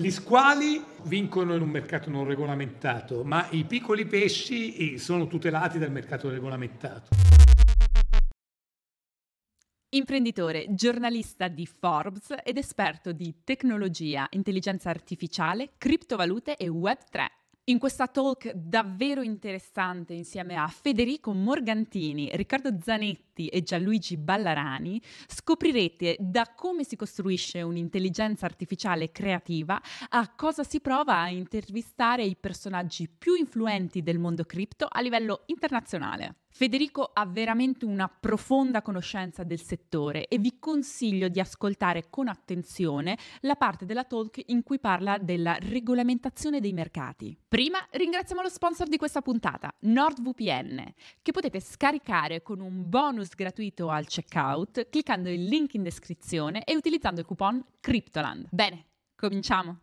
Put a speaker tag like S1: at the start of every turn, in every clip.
S1: Gli squali vincono in un mercato non regolamentato, ma i piccoli pesci sono tutelati dal mercato regolamentato.
S2: Imprenditore, giornalista di Forbes ed esperto di tecnologia, intelligenza artificiale, criptovalute e Web3. In questa talk davvero interessante insieme a Federico Morgantini, Riccardo Zanetti e Gianluigi Ballarani scoprirete da come si costruisce un'intelligenza artificiale creativa a cosa si prova a intervistare i personaggi più influenti del mondo cripto a livello internazionale. Federico ha veramente una profonda conoscenza del settore e vi consiglio di ascoltare con attenzione la parte della talk in cui parla della regolamentazione dei mercati. Prima ringraziamo lo sponsor di questa puntata, NordVPN, che potete scaricare con un bonus gratuito al checkout cliccando il link in descrizione e utilizzando il coupon Cryptoland. Bene, cominciamo.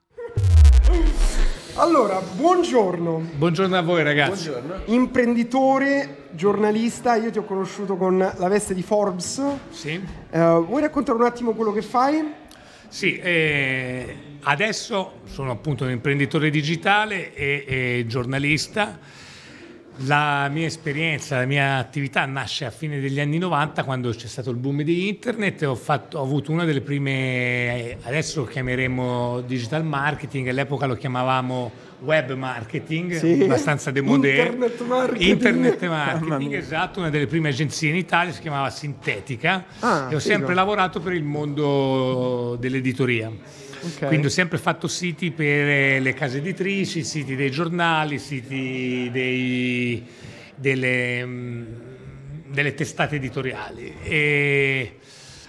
S3: Allora, buongiorno.
S1: Buongiorno a voi ragazzi.
S3: Buongiorno. Imprenditore, giornalista, io ti ho conosciuto con la veste di Forbes.
S1: Sì.
S3: Uh, vuoi raccontare un attimo quello che fai?
S1: Sì, eh, adesso sono appunto un imprenditore digitale e, e giornalista la mia esperienza, la mia attività nasce a fine degli anni 90 quando c'è stato il boom di internet ho, fatto, ho avuto una delle prime, adesso lo chiameremo digital marketing, all'epoca lo chiamavamo web marketing, sì. abbastanza demodé.
S3: Internet marketing.
S1: Internet marketing, esatto, una delle prime agenzie in Italia si chiamava Sintetica ah, e ho figo. sempre lavorato per il mondo dell'editoria. Okay. Quindi ho sempre fatto siti per eh, le case editrici, siti dei giornali, siti dei, delle, mm, delle, testate editoriali. E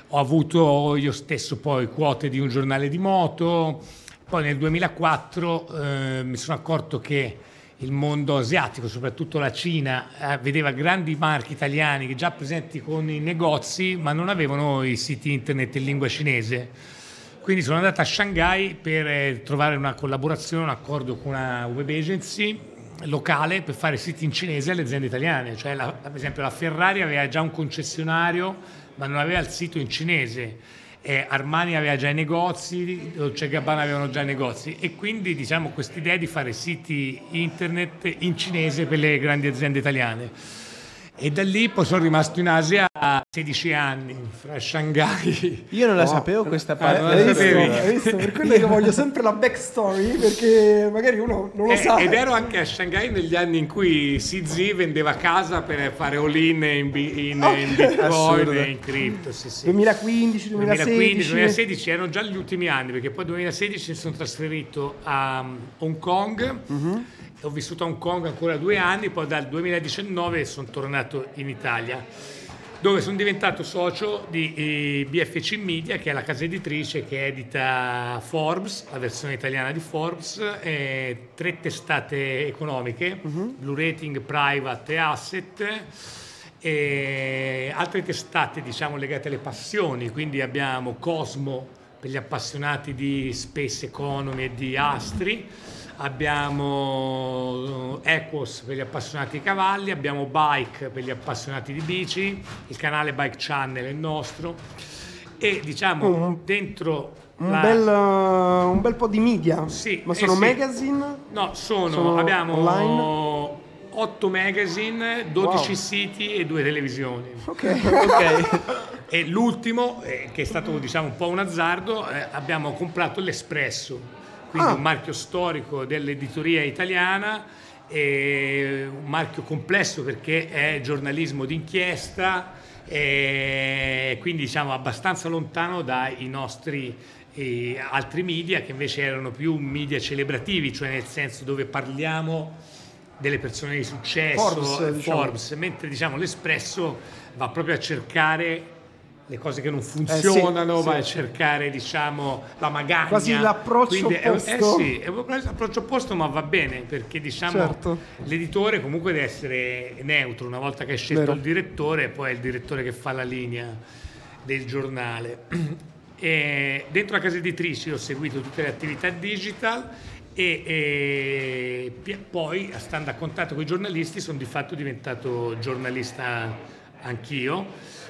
S1: ho avuto io stesso poi quote di un giornale di moto. Poi nel 2004 eh, mi sono accorto che il mondo asiatico, soprattutto la Cina, eh, vedeva grandi marchi italiani già presenti con i negozi, ma non avevano i siti internet in lingua cinese quindi sono andato a Shanghai per eh, trovare una collaborazione, un accordo con una web agency locale per fare siti in cinese alle aziende italiane. Cioè, la, per esempio, la Ferrari aveva già un concessionario, ma non aveva il sito in cinese. Eh, Armani aveva già i negozi, Dolce Gabbana avevano già i negozi e quindi diciamo questa idea di fare siti internet in cinese per le grandi aziende italiane e da lì poi sono rimasto in Asia 16 anni, fra Shanghai.
S4: Io non la oh, sapevo questa parte.
S3: Ah, visto? Per quello che voglio sempre la backstory, perché magari uno non lo
S1: eh,
S3: sa.
S1: Ed ero anche a Shanghai negli anni in cui CZ vendeva casa per fare all-in in, in, oh, in Bitcoin e in cripto. Sì, sì.
S3: 2015, 2016. 2015,
S1: 2016 erano già gli ultimi anni, perché poi nel 2016 mi sono trasferito a Hong Kong. Uh-huh ho vissuto a Hong Kong ancora due anni, poi dal 2019 sono tornato in Italia, dove sono diventato socio di eh, BFC Media, che è la casa editrice che edita Forbes, la versione italiana di Forbes, eh, tre testate economiche, uh-huh. Blue Rating, Private e Asset. E altre testate diciamo legate alle passioni, quindi abbiamo Cosmo per gli appassionati di space economy e di astri, abbiamo eh, Equos per gli appassionati di cavalli, abbiamo Bike per gli appassionati di bici, il canale Bike Channel è il nostro e diciamo oh, dentro
S3: un, la... bel, uh, un, bel, po' di media.
S1: Sì,
S3: Ma sono
S1: eh sì.
S3: magazine?
S1: No, sono, sono abbiamo online? 8 magazine, 12 wow. siti e 2 televisioni.
S3: Ok, ok.
S1: e l'ultimo, eh, che è stato diciamo un po' un azzardo, eh, abbiamo comprato l'Espresso quindi ah. un marchio storico dell'editoria italiana, un marchio complesso perché è giornalismo d'inchiesta, quindi diciamo abbastanza lontano dai nostri eh, altri media che invece erano più media celebrativi, cioè nel senso dove parliamo delle persone di successo,
S3: Forbes, diciamo.
S1: Forbes mentre diciamo l'Espresso va proprio a cercare le cose che non funzionano, eh sì, vai sì. a cercare diciamo la magagna.
S3: Quasi l'approccio
S1: Quindi
S3: opposto.
S1: È, eh sì, è l'approccio opposto ma va bene perché diciamo certo. l'editore comunque deve essere neutro, una volta che hai scelto Vero. il direttore poi è il direttore che fa la linea del giornale. E dentro la casa editrice ho seguito tutte le attività digital e, e poi stando a contatto con i giornalisti sono di fatto diventato giornalista anch'io,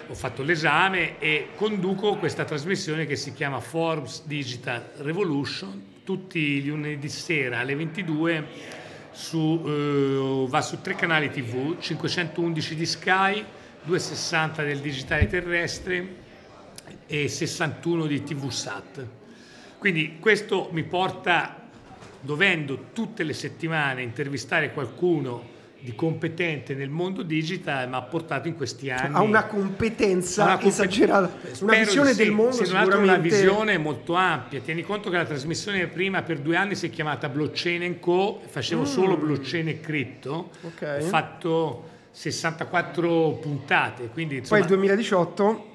S1: ho fatto l'esame e conduco questa trasmissione che si chiama Forbes Digital Revolution tutti gli lunedì sera alle 22 su, eh, va su tre canali tv, 511 di Sky, 260 del digitale terrestre e 61 di TV Sat. Quindi questo mi porta, dovendo tutte le settimane intervistare qualcuno di competente nel mondo digital, ma ha portato in questi anni.
S3: Ha una competenza una esagerata, una visione
S1: sì,
S3: del mondo.
S1: Se sicuramente... una visione molto ampia. Tieni conto che la trasmissione prima per due anni si è chiamata Blockchain Co. Facevo mm. solo blockchain e cripto. Okay. Ho fatto 64 puntate. Quindi, insomma,
S3: Poi il 2018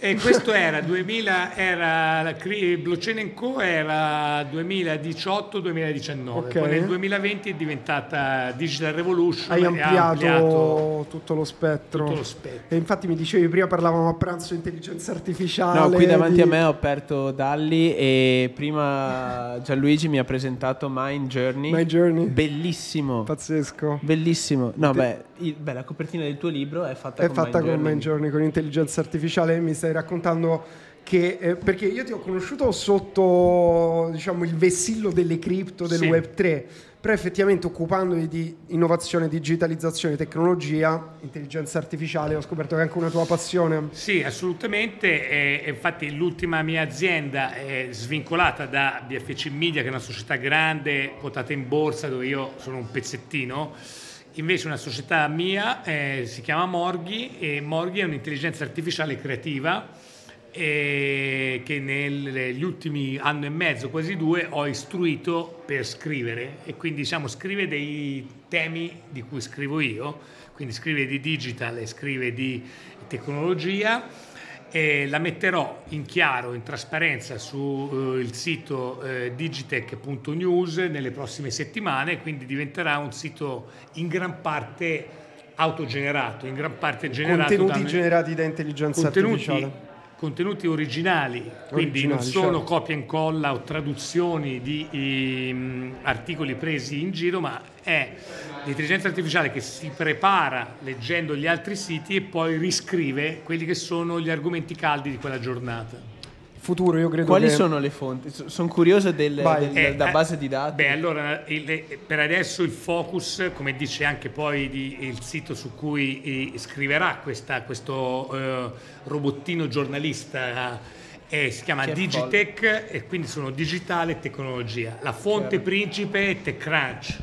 S1: e questo era 2000, era la Blockchain Co era 2018-2019, okay. poi nel 2020 è diventata Digital Revolution.
S3: Hai ampliato, ampliato tutto, lo spettro.
S1: tutto lo spettro.
S3: E infatti mi dicevi prima parlavamo a pranzo di intelligenza artificiale.
S4: No, qui davanti di... a me ho aperto Dalli e prima Gianluigi mi ha presentato Mind Journey.
S3: Mind Journey.
S4: Bellissimo.
S3: Pazzesco.
S4: Bellissimo. No, Te... beh, il, beh, la copertina del tuo libro è fatta
S3: è
S4: con
S3: fatta
S4: Mind
S3: con. Mind Journey, con intelligenza artificiale. Mi stai raccontando che, eh, perché io ti ho conosciuto sotto diciamo, il vessillo delle cripto del sì. Web 3, però effettivamente occupandoti di innovazione, digitalizzazione, tecnologia, intelligenza artificiale, ho scoperto che è anche una tua passione.
S1: Sì, assolutamente, e, infatti l'ultima mia azienda è svincolata da BFC Media, che è una società grande, quotata in borsa, dove io sono un pezzettino. Invece una società mia eh, si chiama Morghi e Morghi è un'intelligenza artificiale creativa eh, che negli ultimi anno e mezzo, quasi due, ho istruito per scrivere. E quindi diciamo scrive dei temi di cui scrivo io, quindi scrive di digital e scrive di tecnologia e la metterò in chiaro, in trasparenza sul uh, sito uh, digitech.news nelle prossime settimane, quindi diventerà un sito in gran parte autogenerato, in gran parte generato
S3: contenuti da, generati da intelligenza artificiale.
S1: Contenuti originali, quindi originali, non sono certo. copia e incolla o traduzioni di um, articoli presi in giro, ma è l'intelligenza artificiale che si prepara leggendo gli altri siti e poi riscrive quelli che sono gli argomenti caldi di quella giornata.
S3: Futuro, io credo
S4: Quali
S3: che...
S4: sono le fonti? Sono curioso del, del, eh, da base di dati.
S1: Beh, allora, il, per adesso il focus, come dice anche poi di, il sito su cui scriverà questa, questo uh, robottino giornalista, eh, si chiama Digitech e quindi sono digitale e tecnologia. La fonte Chiaro. principe è TechCrunch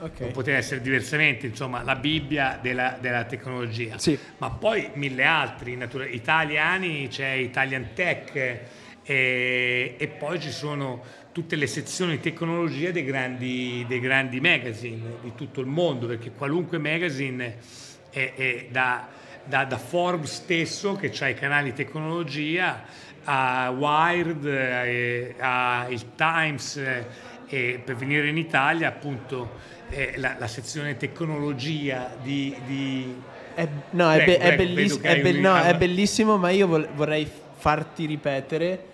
S1: okay. non poteva essere diversamente, insomma, la Bibbia della, della tecnologia.
S3: Sì.
S1: Ma poi mille altri, natura- italiani, c'è Italian Tech e, e, poi ci sono tutte le sezioni di tecnologia dei grandi, dei grandi magazine di tutto il mondo, perché qualunque magazine è, è da, da, da, Forbes stesso, che ha i canali tecnologia, a Wired, eh, a, a il Times, eh, e per venire in Italia appunto eh, la, la, sezione tecnologia di... di...
S4: È, no, prego, è, be- prego, è, belliss- è, be- no, è bellissimo, ma io vol- vorrei farti ripetere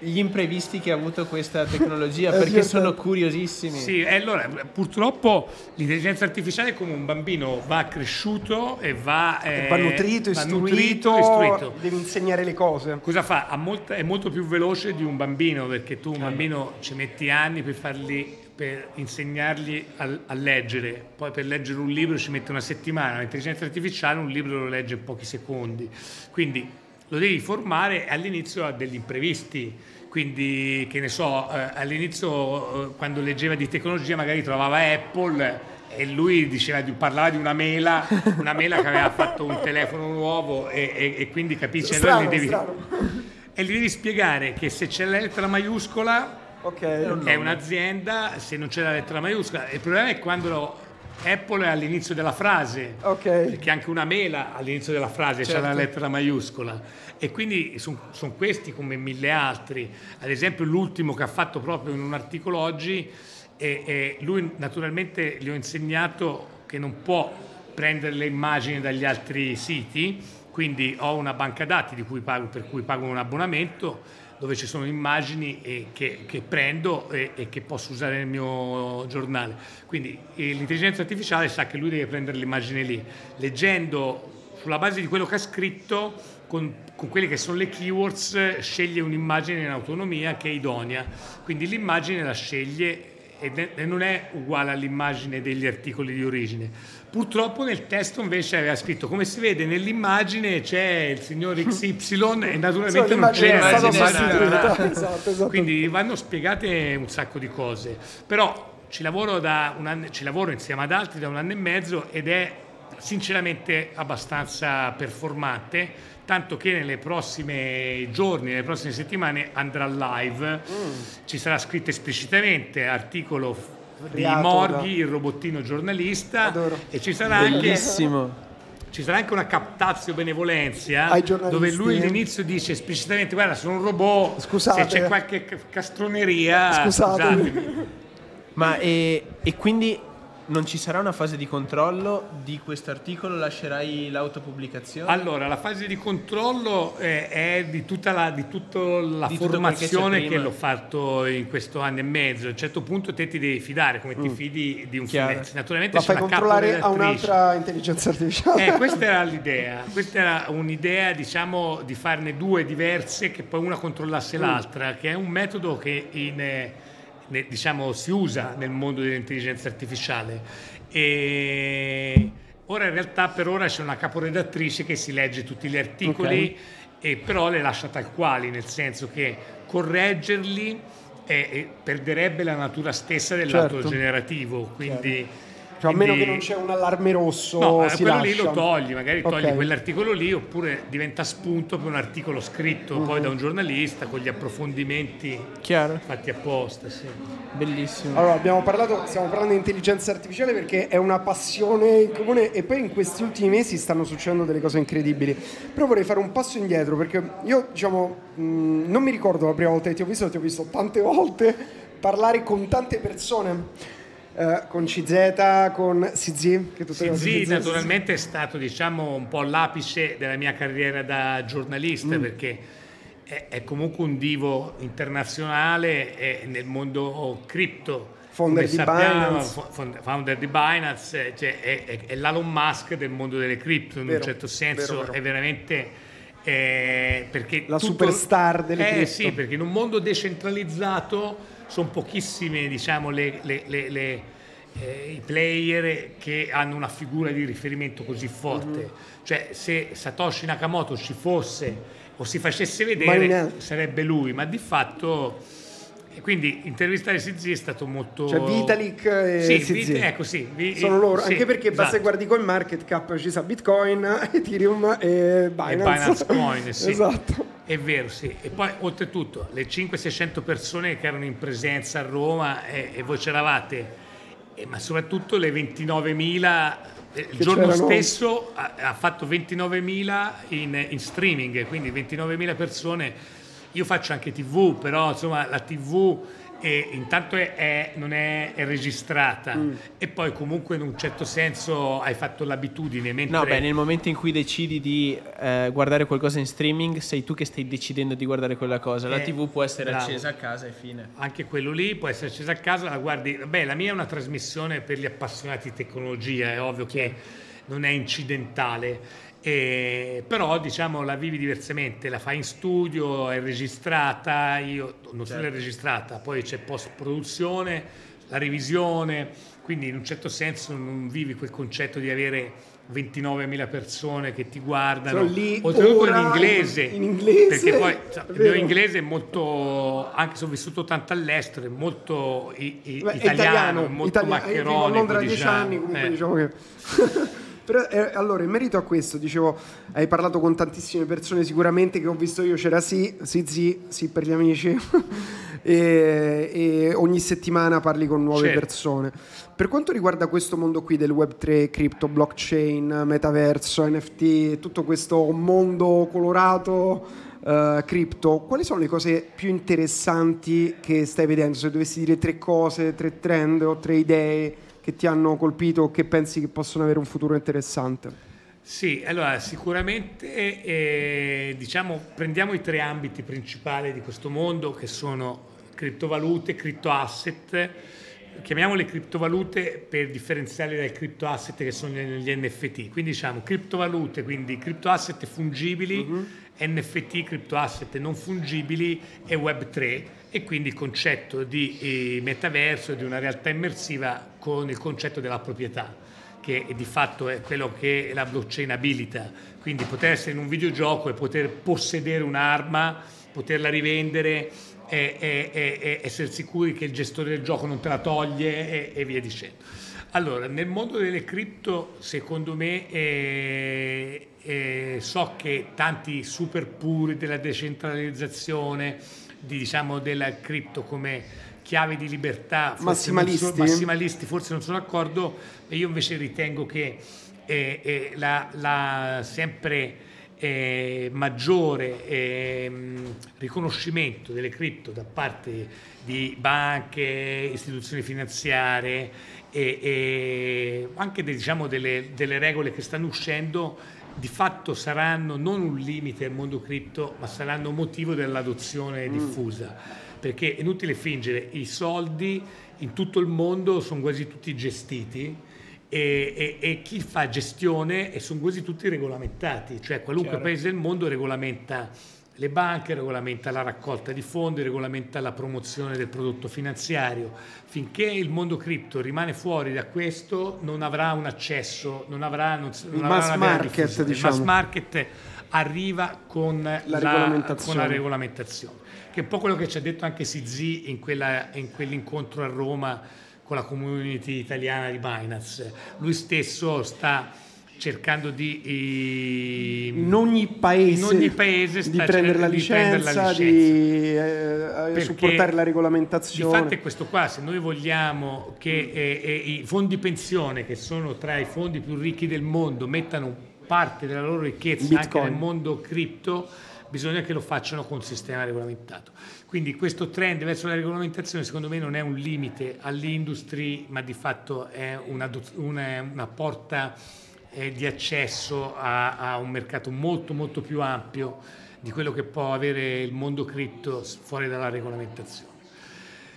S4: gli imprevisti che ha avuto questa tecnologia perché sono curiosissimi.
S1: Sì, e allora purtroppo l'intelligenza artificiale come un bambino va cresciuto e va,
S3: eh, va nutrito, va istruito, nutrito, istruito, devi insegnare le cose.
S1: Cosa fa? Molta, è molto più veloce di un bambino perché tu un bambino ci metti anni per farli per insegnargli a, a, leggere, poi per leggere un libro ci mette una settimana, l'intelligenza artificiale un libro lo legge in pochi secondi, quindi lo devi formare all'inizio ha degli imprevisti, quindi che ne so, eh, all'inizio eh, quando leggeva di tecnologia magari trovava Apple e lui diceva, parlava di una mela, una mela che aveva fatto un telefono nuovo e, e, e quindi capisci,
S3: strano,
S1: allora devi,
S3: e
S1: gli devi spiegare che se c'è la lettera maiuscola
S3: okay.
S1: è un'azienda, se non c'è la lettera maiuscola, il problema è quando Apple è all'inizio della frase,
S3: okay.
S1: perché anche una mela all'inizio della frase certo. c'è la lettera maiuscola e quindi sono son questi come mille altri. Ad esempio l'ultimo che ha fatto proprio in un articolo oggi, e, e lui naturalmente gli ho insegnato che non può prendere le immagini dagli altri siti, quindi ho una banca dati cui pago, per cui pago un abbonamento dove ci sono immagini e che, che, prendo e, e, che posso usare nel mio giornale. Quindi l'intelligenza artificiale sa che lui deve prendere l'immagine lì. Leggendo sulla base di quello che ha scritto, con, con quelle che sono le keywords, sceglie un'immagine in autonomia che è idonea. Quindi l'immagine la sceglie e non è uguale all'immagine degli articoli di origine. Purtroppo nel testo invece aveva scritto come si vede nell'immagine c'è il signor XY e naturalmente non c'è. Esatto, esatto. Quindi vanno spiegate un sacco di cose. Però ci lavoro, anno, ci lavoro insieme ad altri da un anno e mezzo ed è sinceramente abbastanza performante tanto che nei prossimi giorni, nelle prossime settimane andrà live, mm. ci sarà scritto esplicitamente articolo di Morghi, il robottino giornalista Adoro. e ci sarà
S4: Bellissimo.
S1: anche ci sarà anche una captazio benevolenza dove lui all'inizio dice esplicitamente guarda sono un robot Scusate. se c'è qualche castroneria
S3: Scusate. scusatemi
S4: ma e, e quindi non ci sarà una fase di controllo di questo articolo? Lascerai l'autopubblicazione?
S1: Allora, la fase di controllo è, è di tutta la, di tutta la di formazione che, che l'ho fatto in questo anno e mezzo. A un certo punto te ti devi fidare, come ti mm. fidi di un freelance.
S3: Naturalmente la fai controllare a un'altra intelligenza artificiale.
S1: Eh, questa era l'idea. Questa era un'idea, diciamo, di farne due diverse che poi una controllasse mm. l'altra, che è un metodo che in eh, diciamo, si usa nel mondo dell'intelligenza artificiale. E ora in realtà per ora c'è una caporedattrice che si legge tutti gli articoli okay. e però le lascia tal quali, nel senso che correggerli eh, perderebbe la natura stessa dell'atto certo. generativo. Quindi certo
S3: cioè, a meno che non c'è un allarme rosso,
S1: no,
S3: si
S1: quello
S3: lascia.
S1: lì lo togli, magari togli okay. quell'articolo lì, oppure diventa spunto per un articolo scritto uh-huh. poi da un giornalista con gli approfondimenti
S4: Chiaro.
S1: fatti apposta. Sì.
S4: Bellissimo.
S3: Allora, abbiamo parlato, stiamo parlando di intelligenza artificiale perché è una passione in comune e poi in questi ultimi mesi stanno succedendo delle cose incredibili. Però vorrei fare un passo indietro perché io, diciamo, mh, non mi ricordo la prima volta che ti ho visto, ti ho visto tante volte parlare con tante persone eh, con CZ, con CZ.
S1: Che CZ naturalmente è stato diciamo, un po' l'apice della mia carriera da giornalista mm. perché è, è, comunque un divo internazionale nel mondo cripto.
S3: Founder di sappiamo, Binance.
S1: Founder di Binance, cioè è, è, è, l'Elon Musk del mondo delle cripto in vero, un certo senso, vero, vero. è veramente... Eh, perché
S3: la tutto, superstar delle
S1: eh,
S3: cripto.
S1: Sì, perché in un mondo decentralizzato sono pochissime diciamo, le, le, le, eh, i player che hanno una figura di riferimento così forte. Mm-hmm. Cioè se Satoshi Nakamoto ci fosse o si facesse vedere sarebbe lui, ma di fatto... Quindi intervistare CZ è stato molto...
S3: Cioè Vitalik e
S1: sì. Vit- ecco, sì, vi-
S3: Sono loro,
S1: sì,
S3: anche perché esatto. basta guardi con market cap, ci sa Bitcoin, Ethereum e Binance. E
S1: Binance Coin, sì.
S3: esatto.
S1: È vero, sì. E poi oltretutto le 500-600 persone che erano in presenza a Roma e, e voi c'eravate eh, ma soprattutto le 29.000 eh, il giorno c'erano... stesso ha, ha, fatto 29.000 in, in, streaming, quindi 29.000 persone. Io faccio anche TV, però insomma la TV e intanto è, è, non è, è registrata. Mm. e poi comunque in un certo senso hai fatto l'abitudine mentre...
S4: no beh nel momento in cui decidi di eh, guardare qualcosa in streaming sei tu che stai decidendo di guardare quella cosa. La eh, tv può essere bravo. accesa a casa e fine.
S1: Anche quello lì può essere accesa a casa la guardi. Beh la mia è una trasmissione per gli appassionati di tecnologia è ovvio che non è incidentale e, però diciamo la vivi diversamente, la fai in studio, è registrata, io non certo. solo è registrata, poi c'è post produzione, la revisione, quindi in un certo senso non vivi quel concetto di avere 29.000 persone che ti guardano,
S3: lì,
S1: oltretutto in inglese,
S3: in inglese,
S1: perché poi cioè, il mio inglese è molto, anche se ho vissuto tanto all'estero, è molto i, i, Beh, italiano, italiano, molto italiano, maccheronico. Io vivo a Londra
S3: diciamo. 10 anni, comunque eh. diciamo che... Però, eh, allora, in merito a questo, dicevo, hai parlato con tantissime persone, sicuramente che ho visto io c'era sì, sì, sì, sì per gli amici, e, e, ogni settimana parli con nuove certo. persone. Per quanto riguarda questo mondo qui del Web3, cripto, blockchain, metaverso, NFT, tutto questo mondo colorato, Uh, cripto, quali sono le cose più interessanti che stai vedendo? Se dovessi dire tre cose, tre trend o tre idee che ti hanno colpito o che pensi che possono avere un futuro interessante?
S1: Sì, allora sicuramente eh, diciamo, prendiamo i tre ambiti principali di questo mondo che sono criptovalute, criptoasset, chiamiamole criptovalute per differenziarle dai cripto asset che sono gli NFT. Quindi diciamo criptovalute, quindi cripto asset fungibili, uh-huh. NFT, cripto asset non fungibili e Web3 e quindi il concetto di eh, metaverso, di una realtà immersiva con il concetto della proprietà che di fatto è quello che la blockchain abilita, quindi poter essere in un videogioco e poter possedere un'arma, poterla rivendere e, e, e, essere sicuri che il gestore del gioco non te la toglie e, via dicendo. Allora, nel mondo delle cripto, secondo me, eh, eh, so che tanti super puri della decentralizzazione, di, diciamo, della cripto come chiave di libertà,
S3: massimalisti.
S1: So, massimalisti, forse non sono d'accordo, io invece ritengo che eh, eh, la, la sempre eh, maggiore eh, riconoscimento delle cripto da parte di banche, istituzioni finanziarie e, e anche diciamo, delle, delle regole che stanno uscendo di fatto saranno non un limite al mondo cripto, ma saranno motivo dell'adozione mm. diffusa. Perché è inutile fingere, i soldi in tutto il mondo sono quasi tutti gestiti e, e, e, chi fa gestione e sono quasi tutti regolamentati, cioè qualunque Chiaro. paese del mondo regolamenta le banche, regolamenta la raccolta di fondi, regolamenta la promozione del prodotto finanziario. Finché il mondo cripto rimane fuori da questo non avrà un accesso, non avrà, non, non avrà
S3: mass market, diciamo.
S1: Il mass market arriva con la, la, regolamentazione. con la, regolamentazione. che è un po' quello che ci ha detto anche Sizi in, in quell'incontro a Roma con la community italiana di Binance. Lui stesso sta cercando di
S3: in ogni paese,
S1: in ogni paese
S3: di, prendere la, licenza, di, di eh, supportare la regolamentazione.
S1: Infatti è questo qua, se noi vogliamo che eh, eh, i fondi pensione, che sono tra i fondi più ricchi del mondo, mettano parte della loro ricchezza Bitcoin. anche nel mondo cripto, bisogna che lo facciano con un sistema regolamentato. Quindi questo trend verso la regolamentazione secondo me non è un limite all'industria, ma di fatto è una, una, una porta eh, di accesso a, a, un mercato molto molto più ampio di quello che può avere il mondo cripto fuori dalla regolamentazione.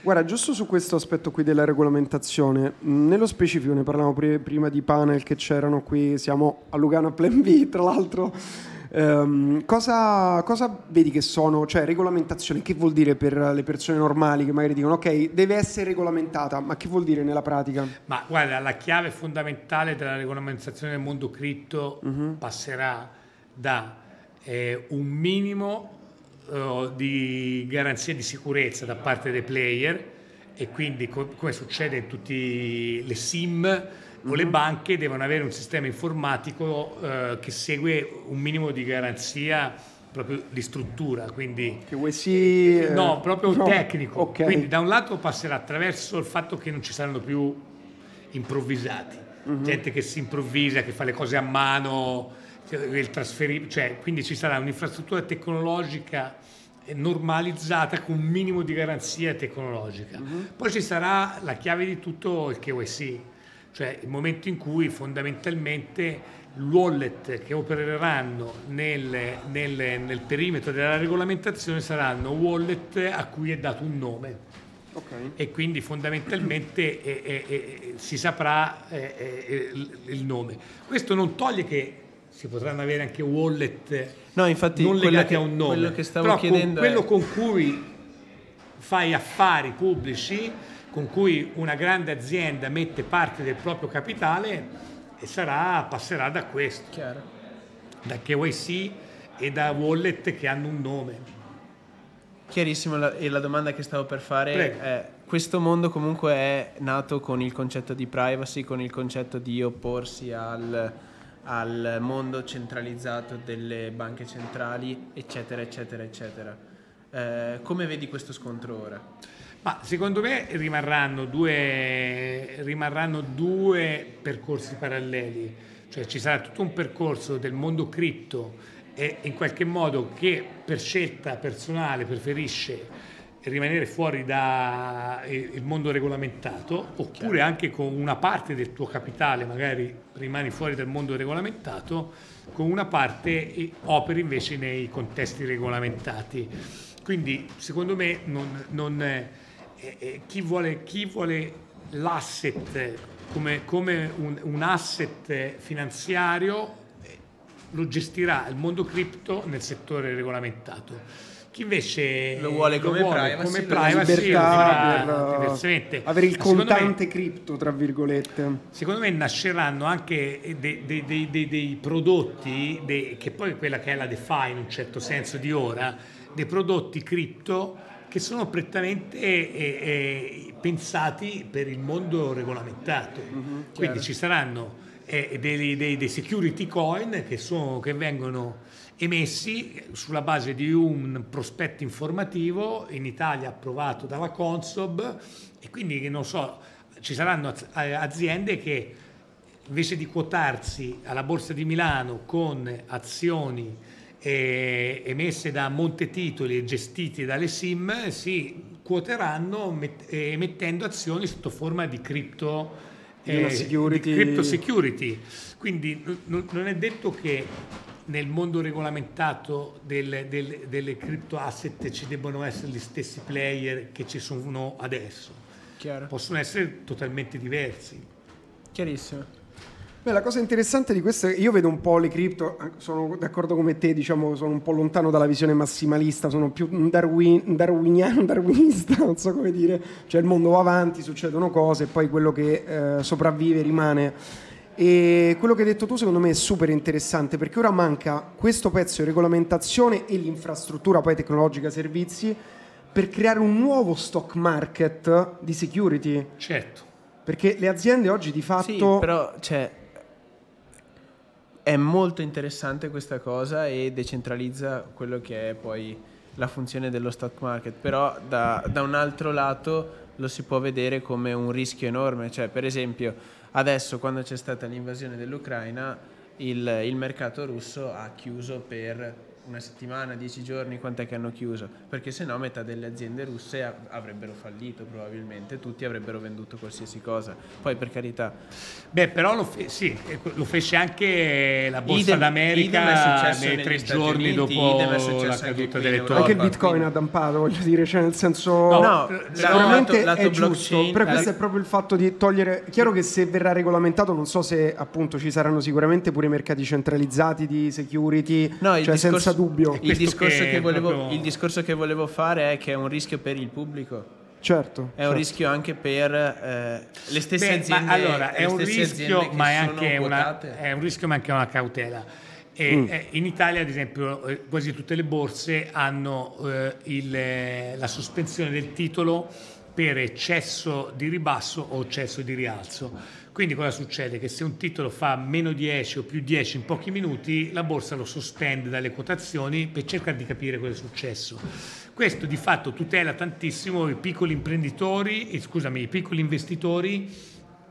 S3: Guarda, giusto su questo aspetto qui della regolamentazione, nello specifico ne parlavamo prima di panel che c'erano qui, siamo a Lugano a Plan B, tra l'altro Um, cosa, cosa, vedi che sono, cioè regolamentazione, che vuol dire per le persone normali che magari dicono ok, deve essere regolamentata, ma che vuol dire nella pratica?
S1: Ma guarda, la chiave fondamentale della regolamentazione del mondo cripto uh-huh. passerà da eh, un minimo uh, di garanzia di sicurezza da parte dei player e quindi co- come succede in tutte le SIM, o le mhm. banche devono avere un sistema informatico eh, che segue un minimo di garanzia proprio di struttura, quindi
S3: sì,
S1: eh, no, proprio no, tecnico. Okay. Quindi da un lato passerà attraverso il fatto che non ci saranno più improvvisati, uh-huh. gente che si improvvisa, che fa le cose a mano, il trasferimento, cioè, quindi ci sarà un'infrastruttura tecnologica normalizzata con un minimo di garanzia tecnologica. Uh-huh. Poi ci sarà la chiave di tutto il KYC, cioè il momento in cui fondamentalmente wallet che opereranno nel, nel, nel, perimetro della regolamentazione saranno wallet a cui è dato un nome. Okay. E quindi fondamentalmente eh, eh, eh, si saprà il nome. Questo non toglie che si potranno avere anche wallet
S4: no, infatti,
S1: non legati che, a un nome,
S4: quello che stavo però chiedendo
S1: con, quello con cui fai affari pubblici con cui una grande azienda mette parte del proprio capitale e sarà, passerà da questo,
S4: Chiaro.
S1: da KYC e da wallet che hanno un nome.
S4: Chiarissimo, la, e la domanda che stavo per fare Prego. è, questo mondo comunque è nato con il concetto di privacy, con il concetto di opporsi al, al mondo centralizzato delle banche centrali, eccetera, eccetera, eccetera. Eh, come vedi questo scontro ora?
S1: Ma secondo me rimarranno due, rimarranno due percorsi paralleli, cioè ci sarà tutto un percorso del mondo cripto e in qualche modo che per scelta personale preferisce rimanere fuori dal mondo regolamentato oppure anche con una parte del tuo capitale magari rimani fuori dal mondo regolamentato con una parte operi invece nei contesti regolamentati. Quindi secondo me non, non eh, chi, vuole, chi vuole l'asset come, come un, un, asset finanziario lo gestirà il mondo cripto nel settore regolamentato. Chi invece
S4: lo vuole come lo vuole privacy, come
S3: privacy libertà per avere il contante me, cripto, tra virgolette.
S1: Secondo me nasceranno anche dei, dei, dei, dei prodotti, che poi quella che è la DeFi in un certo senso di ora, dei prodotti cripto che sono prettamente eh, eh, pensati per il mondo regolamentato. Mm-hmm, Quindi ci saranno eh, dei, dei, dei, security coin che, sono, che vengono emessi sulla base di un prospetto informativo. In Italia approvato dalla Consob. E quindi non so, ci saranno aziende che invece di quotarsi alla Borsa di Milano con azioni eh, emesse da Montetitoli e gestiti dalle SIM si quoteranno met- emettendo azioni sotto forma di cripto
S3: eh, security.
S1: Crypto security. Quindi n- non è detto che nel mondo regolamentato del, del, delle crypto asset ci debbano essere gli stessi player che ci sono adesso.
S4: Chiaro.
S1: Possono essere totalmente diversi.
S4: Chiarissimo.
S3: Beh, la cosa interessante di questo è che io vedo un po' le cripto, sono d'accordo come te, diciamo, sono un po' lontano dalla visione massimalista, sono più un, darwin, darwiniano, un darwinista, non so come dire, cioè il mondo va avanti, succedono cose e poi quello che eh, sopravvive rimane. E quello che hai detto tu secondo me è super interessante perché ora manca questo pezzo di regolamentazione e l'infrastruttura poi tecnologica servizi per creare un nuovo stock market di security.
S1: Certo.
S3: Perché le aziende oggi di fatto...
S4: Sì, però cioè, è molto interessante questa cosa e decentralizza quello che è poi la funzione dello stock market, però da, da un altro lato lo si può vedere come un rischio enorme, cioè per esempio adesso quando c'è stata l'invasione dell'Ucraina il, il mercato russo ha chiuso per una settimana, dieci giorni, quant'è che hanno chiuso? Perché se no metà delle aziende russe avrebbero fallito probabilmente, tutti avrebbero venduto qualsiasi cosa. Poi per carità.
S1: Beh, però lo, fe- sì, lo fece anche la Borsa idem, d'America idem nei tre giorni Uniti, dopo la caduta delle torri.
S3: Anche il Bitcoin quindi... ha dampato, voglio dire, cioè nel senso... No, no sicuramente lato, lato è giusto, però questo è proprio il fatto di togliere... Chiaro che se verrà regolamentato, non so se appunto ci saranno sicuramente pure mercati centralizzati di security, no, cioè senza senza dubbio.
S4: Il discorso, che volevo, proprio... il discorso, che volevo, fare è che è un rischio per il pubblico.
S3: Certo.
S4: È certo. un rischio anche per eh, le stesse Beh, aziende.
S1: allora, è un, rischio, ma è, anche una, è un rischio, ma anche una cautela. E, mm. eh, in Italia, ad esempio, eh, quasi tutte le borse hanno eh, il, eh, la sospensione del titolo per eccesso di ribasso o eccesso di rialzo. Quindi cosa succede? Che se un titolo fa meno 10 o più 10 in pochi minuti, la borsa lo sospende dalle quotazioni per cercare di capire cosa è successo. Questo di fatto tutela tantissimo i piccoli imprenditori, scusami, i piccoli investitori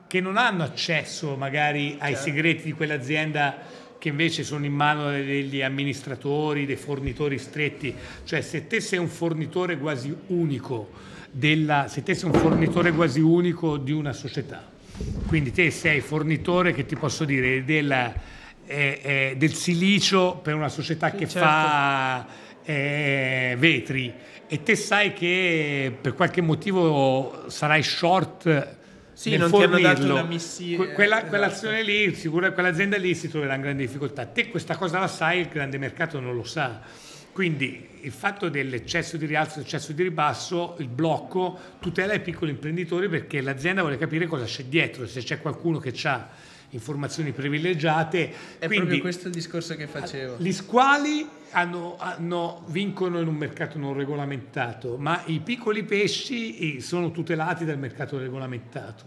S1: che non hanno accesso magari ai certo. segreti di quell'azienda che invece sono in mano degli amministratori, dei fornitori stretti. Cioè se te sei un fornitore quasi unico, della, se te sei un fornitore quasi unico di una società, quindi te sei fornitore, che ti posso dire, della, eh, eh, del silicio per una società sì, che certo. fa eh, vetri e te sai che per qualche motivo sarai short
S4: sì, non fornirlo. ti hanno dato una missione.
S1: quella, esatto. Quell'azione lì, sicura, quell'azienda lì si troverà in grande difficoltà. Te questa cosa la sai, il grande mercato non lo sa. Quindi il fatto dell'eccesso di rialzo, l'eccesso di ribasso, il blocco tutela i piccoli imprenditori perché l'azienda vuole capire cosa c'è dietro, se c'è qualcuno che ha informazioni privilegiate.
S4: È Quindi, proprio questo il discorso che facevo.
S1: Gli squali hanno, hanno, vincono in un mercato non regolamentato, ma i piccoli pesci sono tutelati dal mercato regolamentato.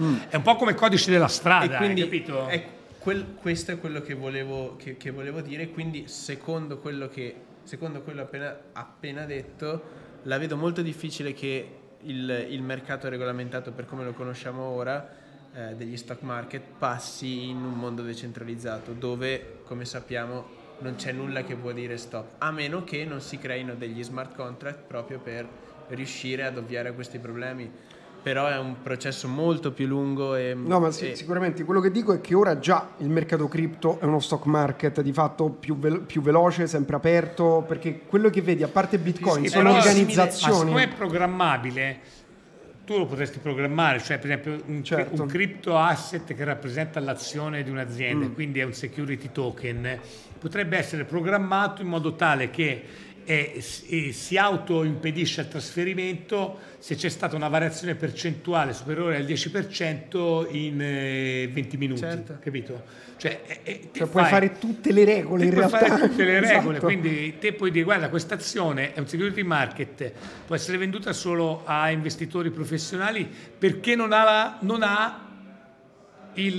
S1: Mm. È un po' come il codice della strada,
S4: e quindi,
S1: capito?
S4: È, quel, questo è quello che volevo, che, che volevo, dire, quindi secondo quello, che, secondo quello appena, appena detto, la vedo molto difficile che il, il mercato regolamentato per come lo conosciamo ora eh, degli stock market passi in un mondo decentralizzato dove, come sappiamo, non c'è nulla che può dire stop, a meno che non si creino degli smart contract proprio per riuscire ad ovviare a questi problemi però è un processo molto più lungo. E,
S3: no, ma sì,
S4: e...
S3: sicuramente quello che dico è che ora già il mercato cripto è uno stock market di fatto più, ve- più veloce, sempre aperto, perché quello che vedi, a parte Bitcoin, sì, sono organizzazioni.
S1: Simile, ma siccome è programmabile, tu lo potresti programmare, cioè per esempio un, certo. un crypto asset che rappresenta l'azione di un'azienda, mm. quindi è un security token, potrebbe essere programmato in modo tale che eh, si autoimpedisce il trasferimento se c'è stata una variazione percentuale superiore al 10% in eh, 20 minuti, certo. capito?
S3: Cioè, eh, cioè puoi fare tutte le regole in
S1: puoi
S3: realtà.
S1: fare tutte le regole, esatto. quindi te puoi dire guarda questa azione è un security market, può essere venduta solo a investitori professionali perché non ha, non ha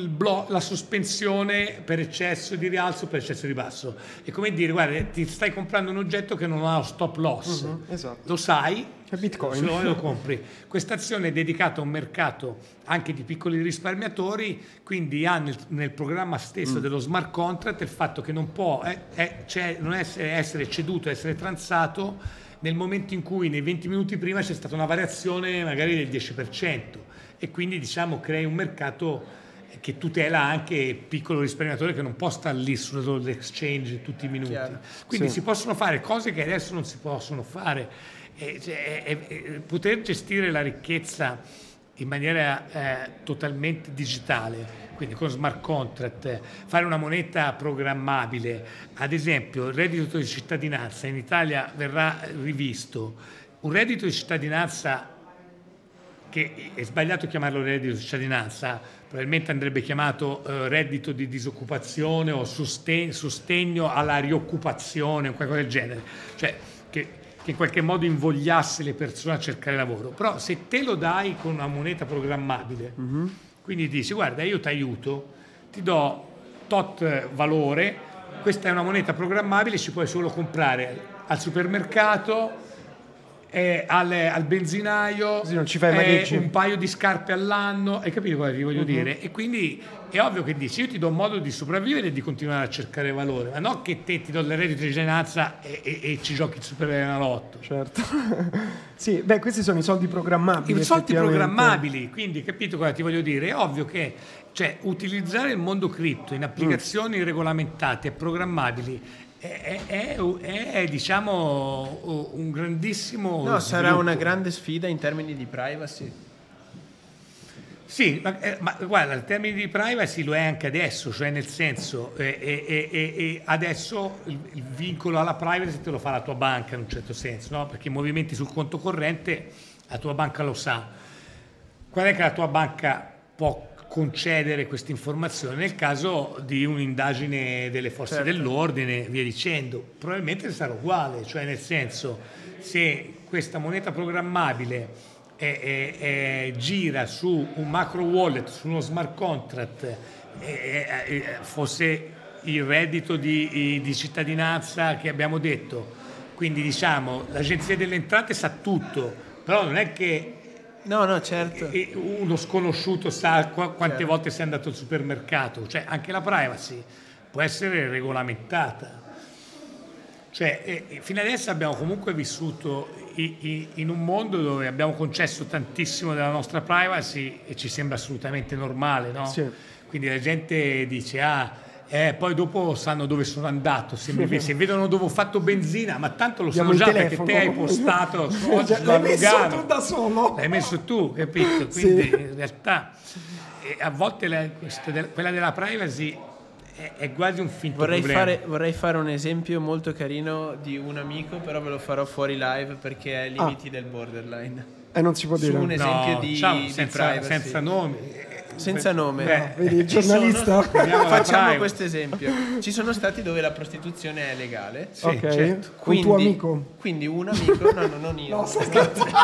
S1: Blo- la sospensione per eccesso di rialzo, per eccesso di basso. È come dire, guarda, ti stai comprando un oggetto che non ha stop loss, uh-huh, esatto. lo sai,
S3: è Bitcoin.
S1: Se lo, lo compri. Questa azione è dedicata a un mercato anche di piccoli risparmiatori, quindi ha nel, nel programma stesso mm. dello smart contract il fatto che non può eh, eh, cioè, non essere, essere ceduto, essere transato nel momento in cui nei 20 minuti prima c'è stata una variazione magari del 10% e quindi diciamo crei un mercato che tutela anche il piccolo risparmiatore che non può stare lì sull'exchange tutti i minuti. Chiaro. Quindi sì. si possono fare cose che adesso non si possono fare. E, cioè, e, e, poter gestire la ricchezza in maniera eh, totalmente digitale, quindi con smart contract, fare una moneta programmabile, ad esempio il reddito di cittadinanza in Italia verrà rivisto, un reddito di cittadinanza che è sbagliato chiamarlo reddito di cittadinanza, probabilmente andrebbe chiamato eh, reddito di disoccupazione o sostegno, sostegno alla rioccupazione o qualcosa del genere, cioè che, che, in qualche modo invogliasse le persone a cercare lavoro. Però se te lo dai con una moneta programmabile, mm-hmm. quindi dici guarda io ti aiuto, ti do tot valore, questa è una moneta programmabile, ci puoi solo comprare al supermercato eh, al, al, benzinaio,
S3: eh,
S1: un paio di scarpe all'anno, hai capito cosa ti voglio uh-huh. dire? E quindi è ovvio che dici, io ti do un modo di sopravvivere e di continuare a cercare valore, ma non che te ti do le reddito di cittadinanza e, e, e, ci giochi il super enalotto.
S3: Certo. sì, beh, questi sono i soldi programmabili.
S1: I soldi programmabili, quindi capito cosa ti voglio dire? È ovvio che cioè, utilizzare il mondo cripto in applicazioni mm. regolamentate e programmabili è, è, è, diciamo un grandissimo.
S4: No, sarà una grande sfida in termini di privacy.
S1: Sì, ma, eh, ma, guarda, in termini di privacy lo è anche adesso, cioè nel senso, eh, eh, eh adesso il, il, vincolo alla privacy te lo fa la tua banca in un certo senso, no? perché i movimenti sul conto corrente la tua banca lo sa. Qual è che la tua banca può concedere questa informazione nel caso di un'indagine delle forze certo. dell'ordine, via dicendo. Probabilmente sarà uguale, cioè nel senso se questa moneta programmabile è, è, è, gira su un macro wallet, su uno smart contract, fosse il reddito di, di cittadinanza che abbiamo detto, quindi diciamo l'agenzia delle entrate sa tutto, però non è che
S4: No, no, certo.
S1: E uno sconosciuto sa qu- quante certo. volte sei andato al supermercato, cioè anche la privacy può essere regolamentata. Cioè, fino adesso abbiamo comunque vissuto in un mondo dove abbiamo concesso tantissimo della nostra privacy e ci sembra assolutamente normale, no? Sì. Quindi la gente dice, ah, eh, poi dopo sanno dove sono andato, se, mi, se vedono dove ho fatto benzina, ma tanto lo sanno già perché te hai postato
S3: oggi L'hai messo tu da solo.
S1: L'hai messo tu, capito? Quindi sì. in realtà a volte la, quella della privacy è, è, quasi un finto
S4: vorrei
S1: problema.
S4: Fare, vorrei fare un esempio molto carino di un amico, però ve lo farò fuori live perché è ai limiti ah. del borderline.
S3: E eh, non si può dire. Su
S4: un esempio
S1: no,
S4: di,
S1: diciamo,
S4: di
S1: senza, senza nomi
S4: senza nome.
S3: Beh, vedi, il giornalista.
S4: Sono, facciamo questo esempio. Ci sono stati dove la prostituzione è legale.
S3: Sì, ok. Certo. Quindi, un tuo amico.
S4: Quindi un amico, no, no, non io.
S3: No, sto scherzando.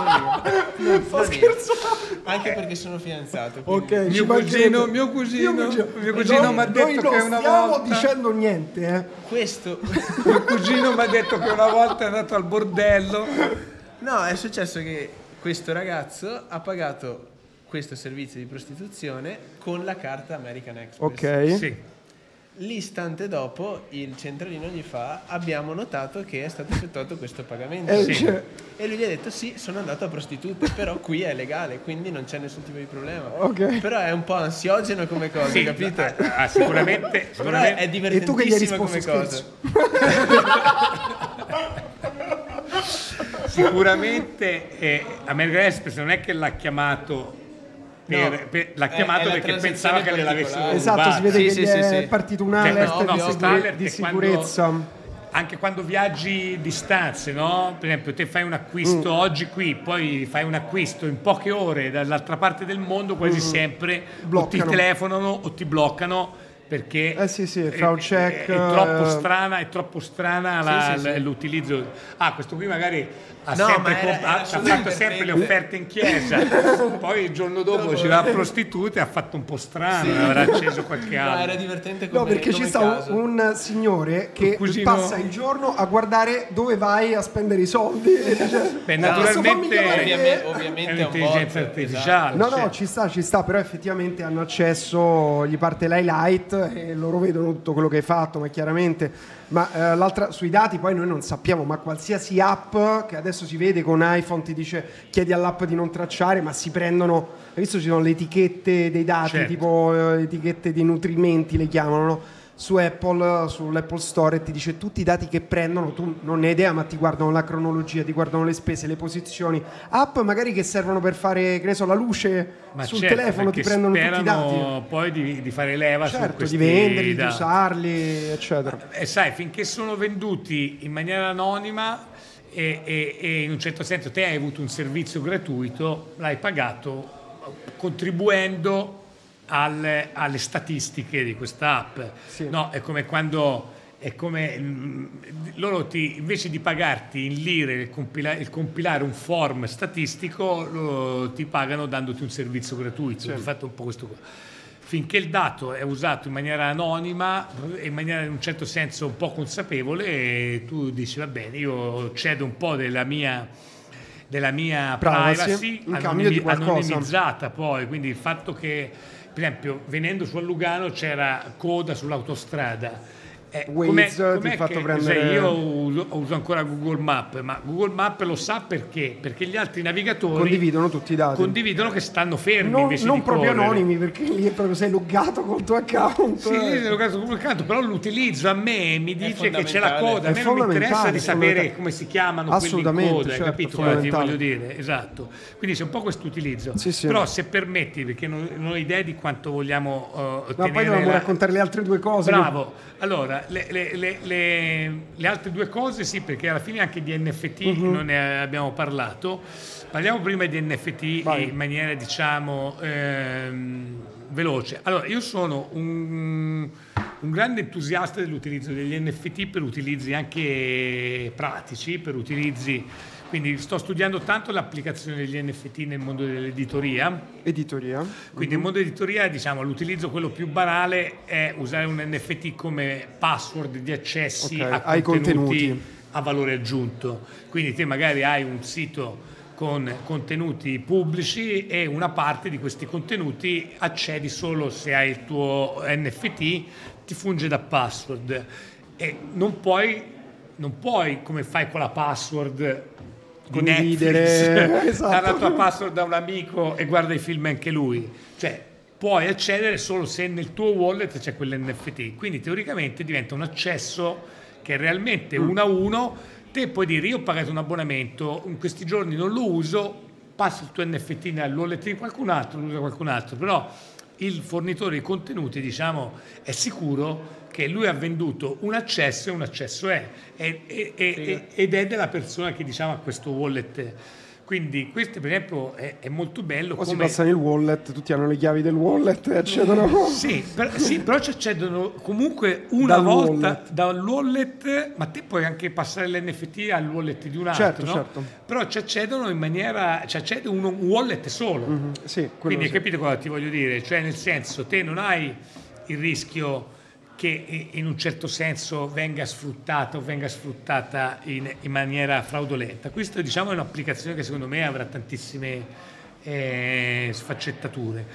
S3: Non, non
S4: Anche perché sono fidanzato.
S3: Ok,
S1: mio cugino, mio cugino, mio cugino, mio cugino mi ha detto che una volta. Non stiamo
S3: dicendo niente, eh.
S4: Questo.
S1: mio cugino mi ha detto che una volta è andato al bordello.
S4: No, è successo che questo ragazzo ha pagato questo servizio di prostituzione con la carta American Express.
S3: Ok.
S1: Sì.
S4: L'istante dopo il centralino gli fa abbiamo notato che è stato effettuato questo pagamento.
S3: Eh, sì.
S4: E lui gli ha detto sì, sono andato a prostitute, però qui è legale, quindi non c'è nessun tipo di problema.
S3: Okay.
S4: Però è un po' ansiogeno come cosa,
S1: sì,
S4: capito?
S1: Ah, sicuramente, sicuramente.
S4: è divertentissima come cosa.
S1: sicuramente eh, American Express non è che l'ha chiamato per, no, per, l'ha chiamato è, è perché pensava che gliel'avessero
S3: esatto si vede sì, che sì, sì, è partito un alert cioè, no, di, sicure, di sicurezza
S1: quando, anche quando viaggi distanze, no? Per esempio, te fai un acquisto mm. oggi qui, poi fai un acquisto in poche ore dall'altra parte del mondo, quasi mm. sempre bloccano. o ti telefonano o ti bloccano perché
S3: eh sì, sì, è, check,
S1: è, è, troppo eh, strana, è troppo strana la, sì, sì, l'utilizzo. Ah, questo qui magari ha, no, sempre, era, era ha fatto sempre le offerte in chiesa, poi il giorno dopo ci va a prostitute e ha fatto un po' strano, sì. avrà acceso qualche altro.
S4: No, era divertente come
S3: No, perché
S4: come
S3: ci sta un, un, signore che cugino... passa il giorno a guardare dove vai a spendere i soldi
S1: Beh, naturalmente
S4: ovviamente, ovviamente è
S1: un'intelligenza artificiale.
S3: No, no, cioè. ci sta, ci sta, però effettivamente hanno accesso, gli parte l'highlight e loro vedono tutto quello che hai fatto, ma chiaramente ma eh, l'altra, sui dati poi noi non sappiamo, ma qualsiasi app che adesso si vede con iPhone ti dice chiedi all'app di non tracciare, ma si prendono, hai visto ci sono le etichette dei dati, certo. tipo eh, etichette di nutrimenti le chiamano, no? Su Apple, sull'Apple Store e ti dice tutti i dati che prendono, tu non hai idea, ma ti guardano la cronologia, ti guardano le spese, le posizioni. App magari che servono per fare, che ne so, la luce ma sul certo, telefono, ti prendono tutti i dati.
S1: poi di, di fare leva
S3: certo,
S1: su
S3: di venderli, dati. di usarli, eccetera.
S1: E sai, finché sono venduti in maniera anonima e, e, e in un certo senso te hai avuto un servizio gratuito, l'hai pagato contribuendo alle, alle statistiche di questa app. Sì. No, è come quando è come mm, loro ti, invece di pagarti in lire il, compila, il compilare un form statistico ti pagano dandoti un servizio gratuito. Certo. fatto un po' questo qua. Finché il dato è usato in maniera anonima in maniera in un certo senso un po' consapevole, tu dici va bene, io cedo un po' della mia, della mia privacy,
S3: privacy anonim-
S1: anonimizzata poi, quindi il fatto che per esempio venendo su a Lugano c'era coda sull'autostrada
S3: eh, Waze com'è, com'è ti ha fatto che, prendere...
S1: Sai, io uso, uso, ancora Google Map, ma Google Map lo sa perché? Perché gli altri navigatori
S3: condividono tutti i dati.
S1: Condividono che stanno fermi
S3: non,
S1: invece
S3: non
S1: di
S3: proprio
S1: correre.
S3: anonimi, perché lì è proprio sei loggato col tuo account.
S1: Sì, sei loggato col tuo account, però l'utilizzo a me mi dice che c'è la coda. A me non mi interessa di sapere come si chiamano quelli in coda, certo, capito cosa ti voglio dire? Esatto. Quindi c'è un po' questo utilizzo. Sì, sì. Però se permetti, perché non, non ho idea di quanto vogliamo uh,
S3: No, poi dobbiamo la... raccontare le altre due cose.
S1: Bravo. Allora, le, le, le, le, le, altre due cose sì, perché alla fine anche di NFT uh-huh. non ne abbiamo parlato. Parliamo prima di NFT Vai. in maniera, diciamo, ehm, veloce. Allora, io sono un, un, grande entusiasta dell'utilizzo degli NFT per utilizzi anche pratici, per utilizzi quindi sto studiando tanto l'applicazione degli NFT nel mondo dell'editoria.
S3: Editoria.
S1: Quindi nel mondo dell'editoria, diciamo, l'utilizzo quello più banale è usare un NFT come password di accessi okay, a contenuti, contenuti a valore aggiunto. Quindi te magari hai un sito con contenuti pubblici e una parte di questi contenuti accedi solo se hai il tuo NFT, ti funge da password. E non puoi, non puoi come fai con la password
S3: condividere
S1: esatto. la tua password da un amico e guarda i film anche lui. Cioè, puoi accedere solo se nel tuo wallet c'è quell'NFT. Quindi teoricamente diventa un accesso che è realmente mm. uno a uno. Te puoi dire io ho pagato un abbonamento, in questi giorni non lo uso, passi il tuo NFT nel wallet di qualcun altro, lo usa qualcun altro, però il fornitore di contenuti diciamo è sicuro che lui ha venduto un accesso e un accesso è, è, è, è ed è della persona che diciamo ha questo wallet. Quindi questo per esempio è, è molto bello.
S3: O
S1: come...
S3: si passano il wallet, tutti hanno le chiavi del wallet e accedono.
S1: Sì, per, sì però ci accedono comunque una dal volta wallet. dal wallet, ma te puoi anche passare l'NFT al wallet di un altro,
S3: certo,
S1: no?
S3: certo.
S1: Però ci accedono in maniera, ci accede un, wallet solo. Mm-hmm,
S3: sì,
S1: Quindi
S3: sì.
S1: hai capito cosa ti voglio dire? Cioè nel senso, te non hai il rischio che in un certo senso venga sfruttata o venga sfruttata in, in maniera fraudolenta. Questa diciamo, è un'applicazione che secondo me avrà tantissime eh, sfaccettature.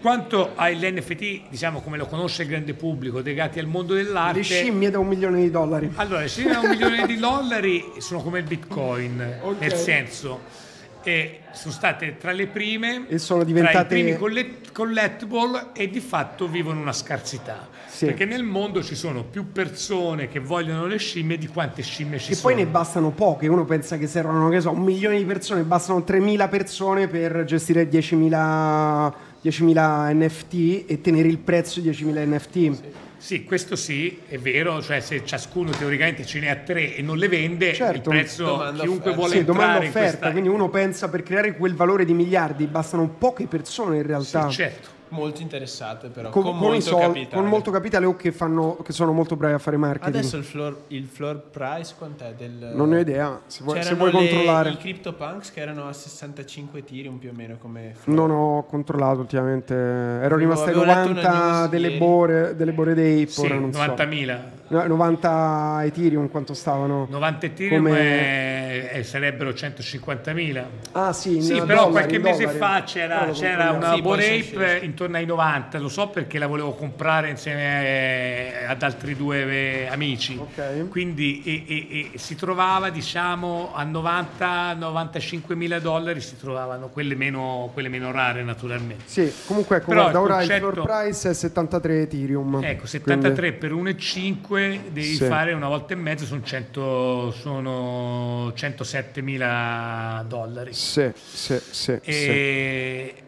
S1: Quanto agli NFT, diciamo come lo conosce il grande pubblico, legati al mondo dell'arte...
S3: Le scimmie da un milione di dollari.
S1: Allora, le scimmie da un milione di dollari sono come il bitcoin, okay. nel senso e sono state tra le prime
S3: e sono diventate
S1: tra i primi collectible e di fatto vivono una scarsità sì. perché nel mondo ci sono più persone che vogliono le scimmie di quante scimmie ci
S3: e
S1: sono
S3: e poi ne bastano poche uno pensa che servono che so, un milione di persone bastano 3.000 persone per gestire 10.000 10.000 NFT e tenere il prezzo di 10.000 NFT sì.
S1: Sì, questo sì, è vero, cioè se ciascuno teoricamente ce ne ha tre e non le vende, certo. il prezzo domanda chiunque offerta. vuole sì, domanda offerta, questa...
S3: quindi uno pensa per creare quel valore di miliardi bastano poche persone in realtà.
S1: Sì, certo
S4: molto interessate però
S3: con,
S4: con, con molto
S3: sol-
S4: capitale
S3: con molto capitale o che, fanno, che, sono molto bravi a fare marketing
S4: adesso il floor, il floor price quant'è? Del...
S3: non ne ho idea se vuoi, se vuoi le, controllare
S4: i CryptoPunks che erano a 65 Ethereum più o meno come
S3: floor. non ho controllato ultimamente ero rimasto ai 90 delle bore, delle bore dei
S1: sì, 90.000
S3: so. 90 Ethereum quanto stavano?
S1: 90 Ethereum come... è, sarebbero 150.000.
S3: Ah sì,
S1: sì però dollari, qualche mese dollari. fa c'era, c'era una sì, Borape intorno ai 90, lo so perché la volevo comprare insieme ad altri due amici. Okay. Quindi e, e, e si trovava diciamo a 90-95 mila dollari si trovavano quelle meno, quelle meno, rare naturalmente.
S3: Sì, comunque ecco, guarda, il ora concetto... il floor price è 73 Ethereum.
S1: Ecco, 73 quindi... per 1,5 devi sì. fare una volta e mezzo, sono, 100, sono 107 mila dollari.
S3: Sì, sì, sì. E... sì.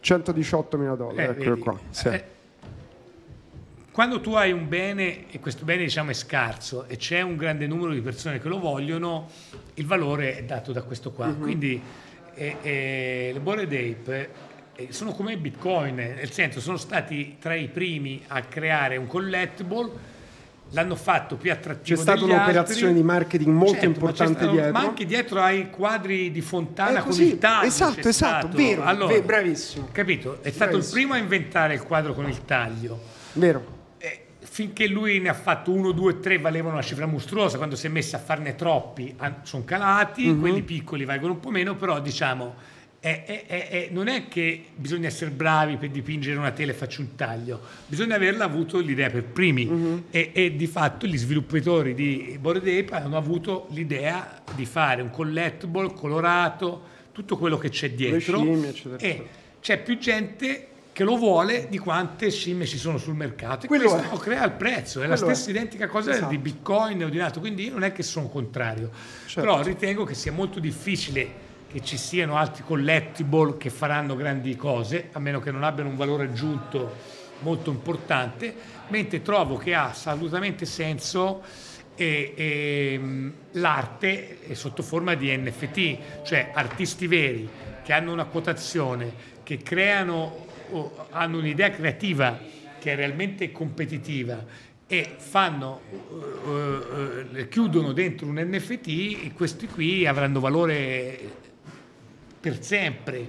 S3: 118 mila dollari, eh, eccolo qua. Sì. Eh,
S1: quando tu hai un bene e questo bene diciamo è scarso e c'è un grande numero di persone che lo vogliono, il valore è dato da questo qua. Mm-hmm. Quindi eh, eh, le Bored Ape eh, sono come Bitcoin, nel senso sono stati tra i primi a creare un collectible l'hanno fatto più attrattivo
S3: c'è stata un'operazione
S1: altri.
S3: di marketing molto certo, importante
S1: ma
S3: dietro.
S1: Ma anche dietro ai quadri di Fontana con il taglio
S3: esatto esatto vero, allora, vero bravissimo.
S1: capito? È stato bravissimo. il primo a inventare il quadro con il taglio
S3: vero.
S1: Eh, finché lui ne ha fatto uno, due, tre valevano una cifra mostruosa. Quando si è messo a farne troppi sono calati mm-hmm. quelli piccoli valgono un po' meno però diciamo è, è, è, non è che bisogna essere bravi per dipingere una tela e faccio un taglio, bisogna averla avuto l'idea per primi. Uh-huh. e, e, di fatto gli sviluppatori di Bored Ape hanno avuto l'idea di fare un collectible colorato, tutto quello che c'è dietro.
S3: scimmie, eccetera,
S1: e c'è più gente che lo vuole di quante scimmie ci sono sul mercato. E quello questo crea il prezzo, è quello la stessa identica cosa esatto. di Bitcoin o di altro, quindi io non è che sono contrario, certo. però ritengo che sia molto difficile che ci siano altri collectible che faranno grandi cose, a meno che non abbiano un valore aggiunto molto importante, mentre trovo che ha assolutamente senso e, e, l'arte sotto forma di NFT, cioè artisti veri che hanno una quotazione, che creano, hanno un'idea creativa che è realmente competitiva e fanno, uh, uh, chiudono dentro un NFT e questi qui avranno valore per sempre.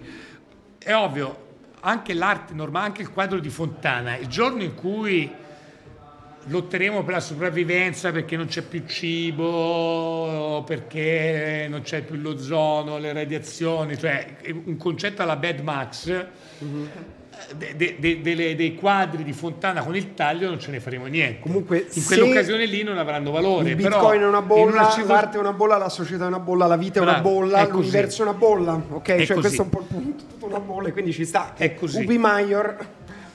S1: È ovvio, anche l'arte normale, anche il quadro di Fontana, il giorno in cui lotteremo per la sopravvivenza perché non c'è più cibo, perché non c'è più l'ozono, le radiazioni, cioè un concetto alla Bad Max, mm-hmm de, de, de, dei quadri di Fontana con il taglio non ce ne faremo niente.
S3: Comunque,
S1: in quell'occasione lì non avranno valore.
S3: Il bitcoin è una bolla, una l'arte è una bolla, la società è una bolla, la vita è una bolla, è l'universo è una bolla. Ok, è cioè così. questo è un po' il punto, tutta una bolla, quindi ci sta.
S1: È così.
S3: Ubi Maior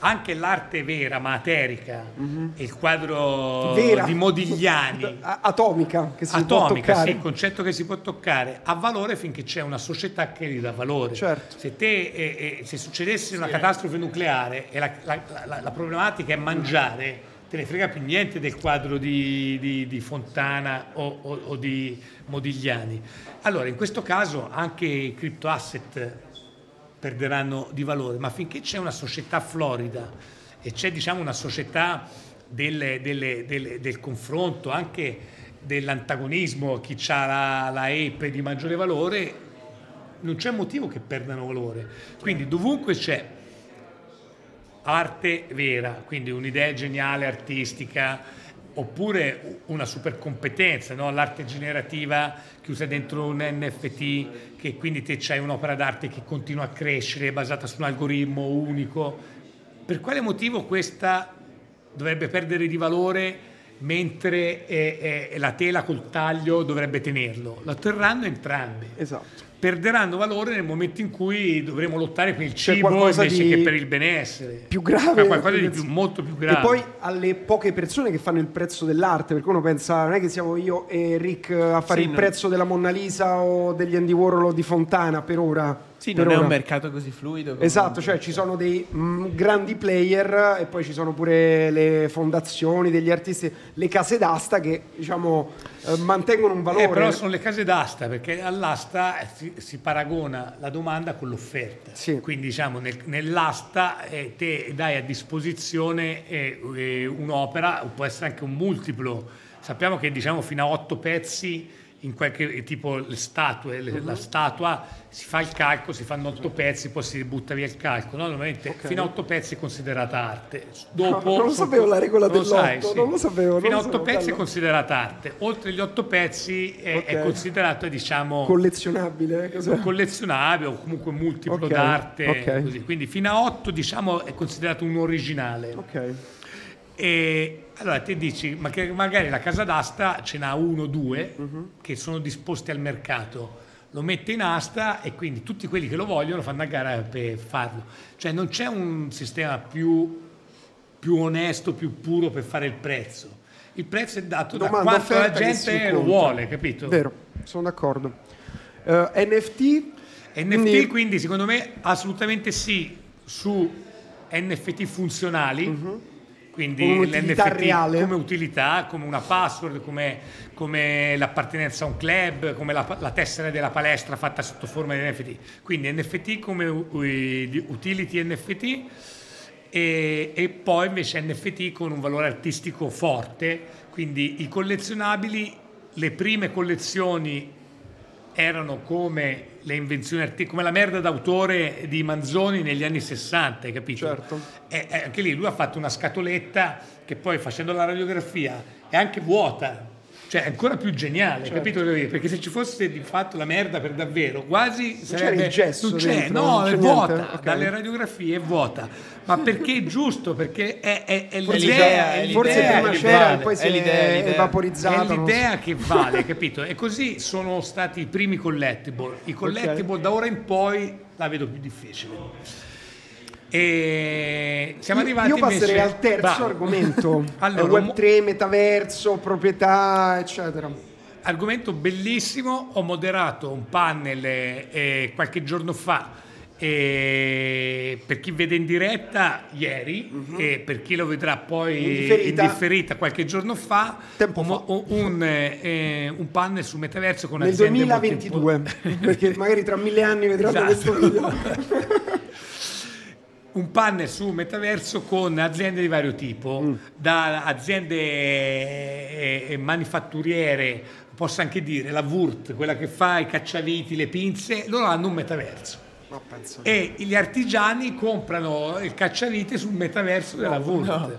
S1: anche l'arte vera, materica, mm-hmm. il quadro vera. di Modigliani,
S3: atomica, che si
S1: atomica,
S3: può toccare.
S1: sì, il concetto che si può toccare, ha valore finché c'è una società che gli dà valore.
S3: Certo.
S1: Se, te, eh, eh, se succedesse sì. una catastrofe nucleare e la, la, la, la, problematica è mangiare, te ne frega più niente del quadro di, di, di Fontana o, o, o di Modigliani. Allora, in questo caso anche i crypto asset perderanno di valore, ma finché c'è una società florida e c'è diciamo, una società delle, delle, delle, del confronto, anche dell'antagonismo, chi ha la, la ape di maggiore valore, non c'è motivo che perdano valore. Quindi dovunque c'è arte vera, quindi un'idea geniale artistica, oppure una super competenza, no? l'arte generativa chiusa dentro un NFT, che quindi te c'hai un'opera d'arte che continua a crescere, basata su un algoritmo unico. Per quale motivo questa dovrebbe perdere di valore mentre eh, eh, la tela col taglio dovrebbe tenerlo. Lo terranno entrambi.
S3: Esatto
S1: perderanno valore nel momento in cui dovremo lottare per il cibo invece che per il benessere.
S3: Più grave.
S1: qualcosa di più, molto più grave.
S3: E poi alle poche persone che fanno il prezzo dell'arte, perché uno pensa, non è che siamo io e Rick a fare sì, il no. prezzo della Monna Lisa o degli Andy Warhol o di Fontana per ora.
S4: Sì, non
S3: ora.
S4: è un mercato così fluido.
S3: Esatto, cioè ci sono dei mh, mm, grandi player e poi ci sono pure le fondazioni degli artisti, le case d'asta che diciamo eh, mantengono un valore. Eh,
S1: però sono le case d'asta perché all'asta si, si paragona la domanda con l'offerta. Sì. Quindi diciamo nel, nell'asta eh, te dai a disposizione eh, eh un'opera, può essere anche un multiplo. Sappiamo che diciamo fino a otto pezzi in qualche tipo le statue, le, uh-huh. la statua si fa il calco, si fanno otto pezzi, poi si butta via il calco. No? Normalmente okay. fino a otto pezzi è considerata arte. Dopo,
S3: no, non lo sapevo la regola dell'otto, sai, sì. non lo sapevo.
S1: Fino
S3: a
S1: otto pezzi bello. è considerata arte. Oltre gli otto pezzi è, okay. è considerato, diciamo...
S3: Collezionabile?
S1: Cos'è? Collezionabile o comunque multiplo okay. d'arte. Quindi fino a otto, diciamo, è considerato un originale. E allora ti dici, ma che magari la casa d'asta ce n'ha uno o due uh-huh. che sono disposti al mercato, lo mette in asta e quindi tutti quelli che lo vogliono fanno a gara per farlo. Cioè non c'è un sistema più, più onesto, più puro per fare il prezzo. Il prezzo è dato Domanda, da quanto la gente lo vuole, capito?
S3: Vero, sono d'accordo. Uh, eh, NFT?
S1: NFT quindi... quindi secondo me assolutamente sì su NFT funzionali. Uh-huh quindi l'NFT reale. come utilità, come una password, come, come l'appartenenza a un club, come la, la, tessera della palestra fatta sotto forma di NFT. Quindi NFT come utility NFT e, e poi invece NFT con un valore artistico forte, quindi i collezionabili, le prime collezioni erano come le invenzioni artistiche, come la merda d'autore di Manzoni negli anni 60, hai capito?
S3: Certo.
S1: E, anche lì lui ha fatto una scatoletta che poi facendo la radiografia è anche vuota, cioè è ancora più geniale, certo. capito? Perché se ci fosse di fatto la merda per davvero, quasi
S3: non sarebbe... il gesso
S1: non c'è,
S3: dentro,
S1: no, non è vuota, okay. dalle radiografie è vuota, ma perché è giusto? Perché è, è, è
S3: forse
S1: l'idea,
S3: è forse l'idea prima c'era vale. e poi si è, l'idea, è vaporizzato.
S1: È l'idea che vale, capito? E così sono stati i primi collectible. I collectible okay. da ora in poi la vedo più difficile. E siamo arrivati
S3: io, passerei
S1: invece...
S3: al terzo Bravo. argomento allora, Web3, metaverso, proprietà eccetera
S1: argomento bellissimo ho moderato un panel eh, qualche giorno fa eh, per chi vede in diretta ieri uh-huh. e per chi lo vedrà poi in differita, qualche giorno fa,
S3: Tempo fa.
S1: Un, un, eh, un, panel su metaverso con
S3: nel 2022 perché magari tra mille anni vedranno esatto. questo video
S1: un panel su metaverso con aziende di vario tipo, mm. da aziende eh, eh, manifatturiere, posso anche dire la Wurt, quella che fa i cacciaviti, le pinze, loro hanno un metaverso. e gli artigiani comprano il cacciavite sul metaverso della no, Wurt. No.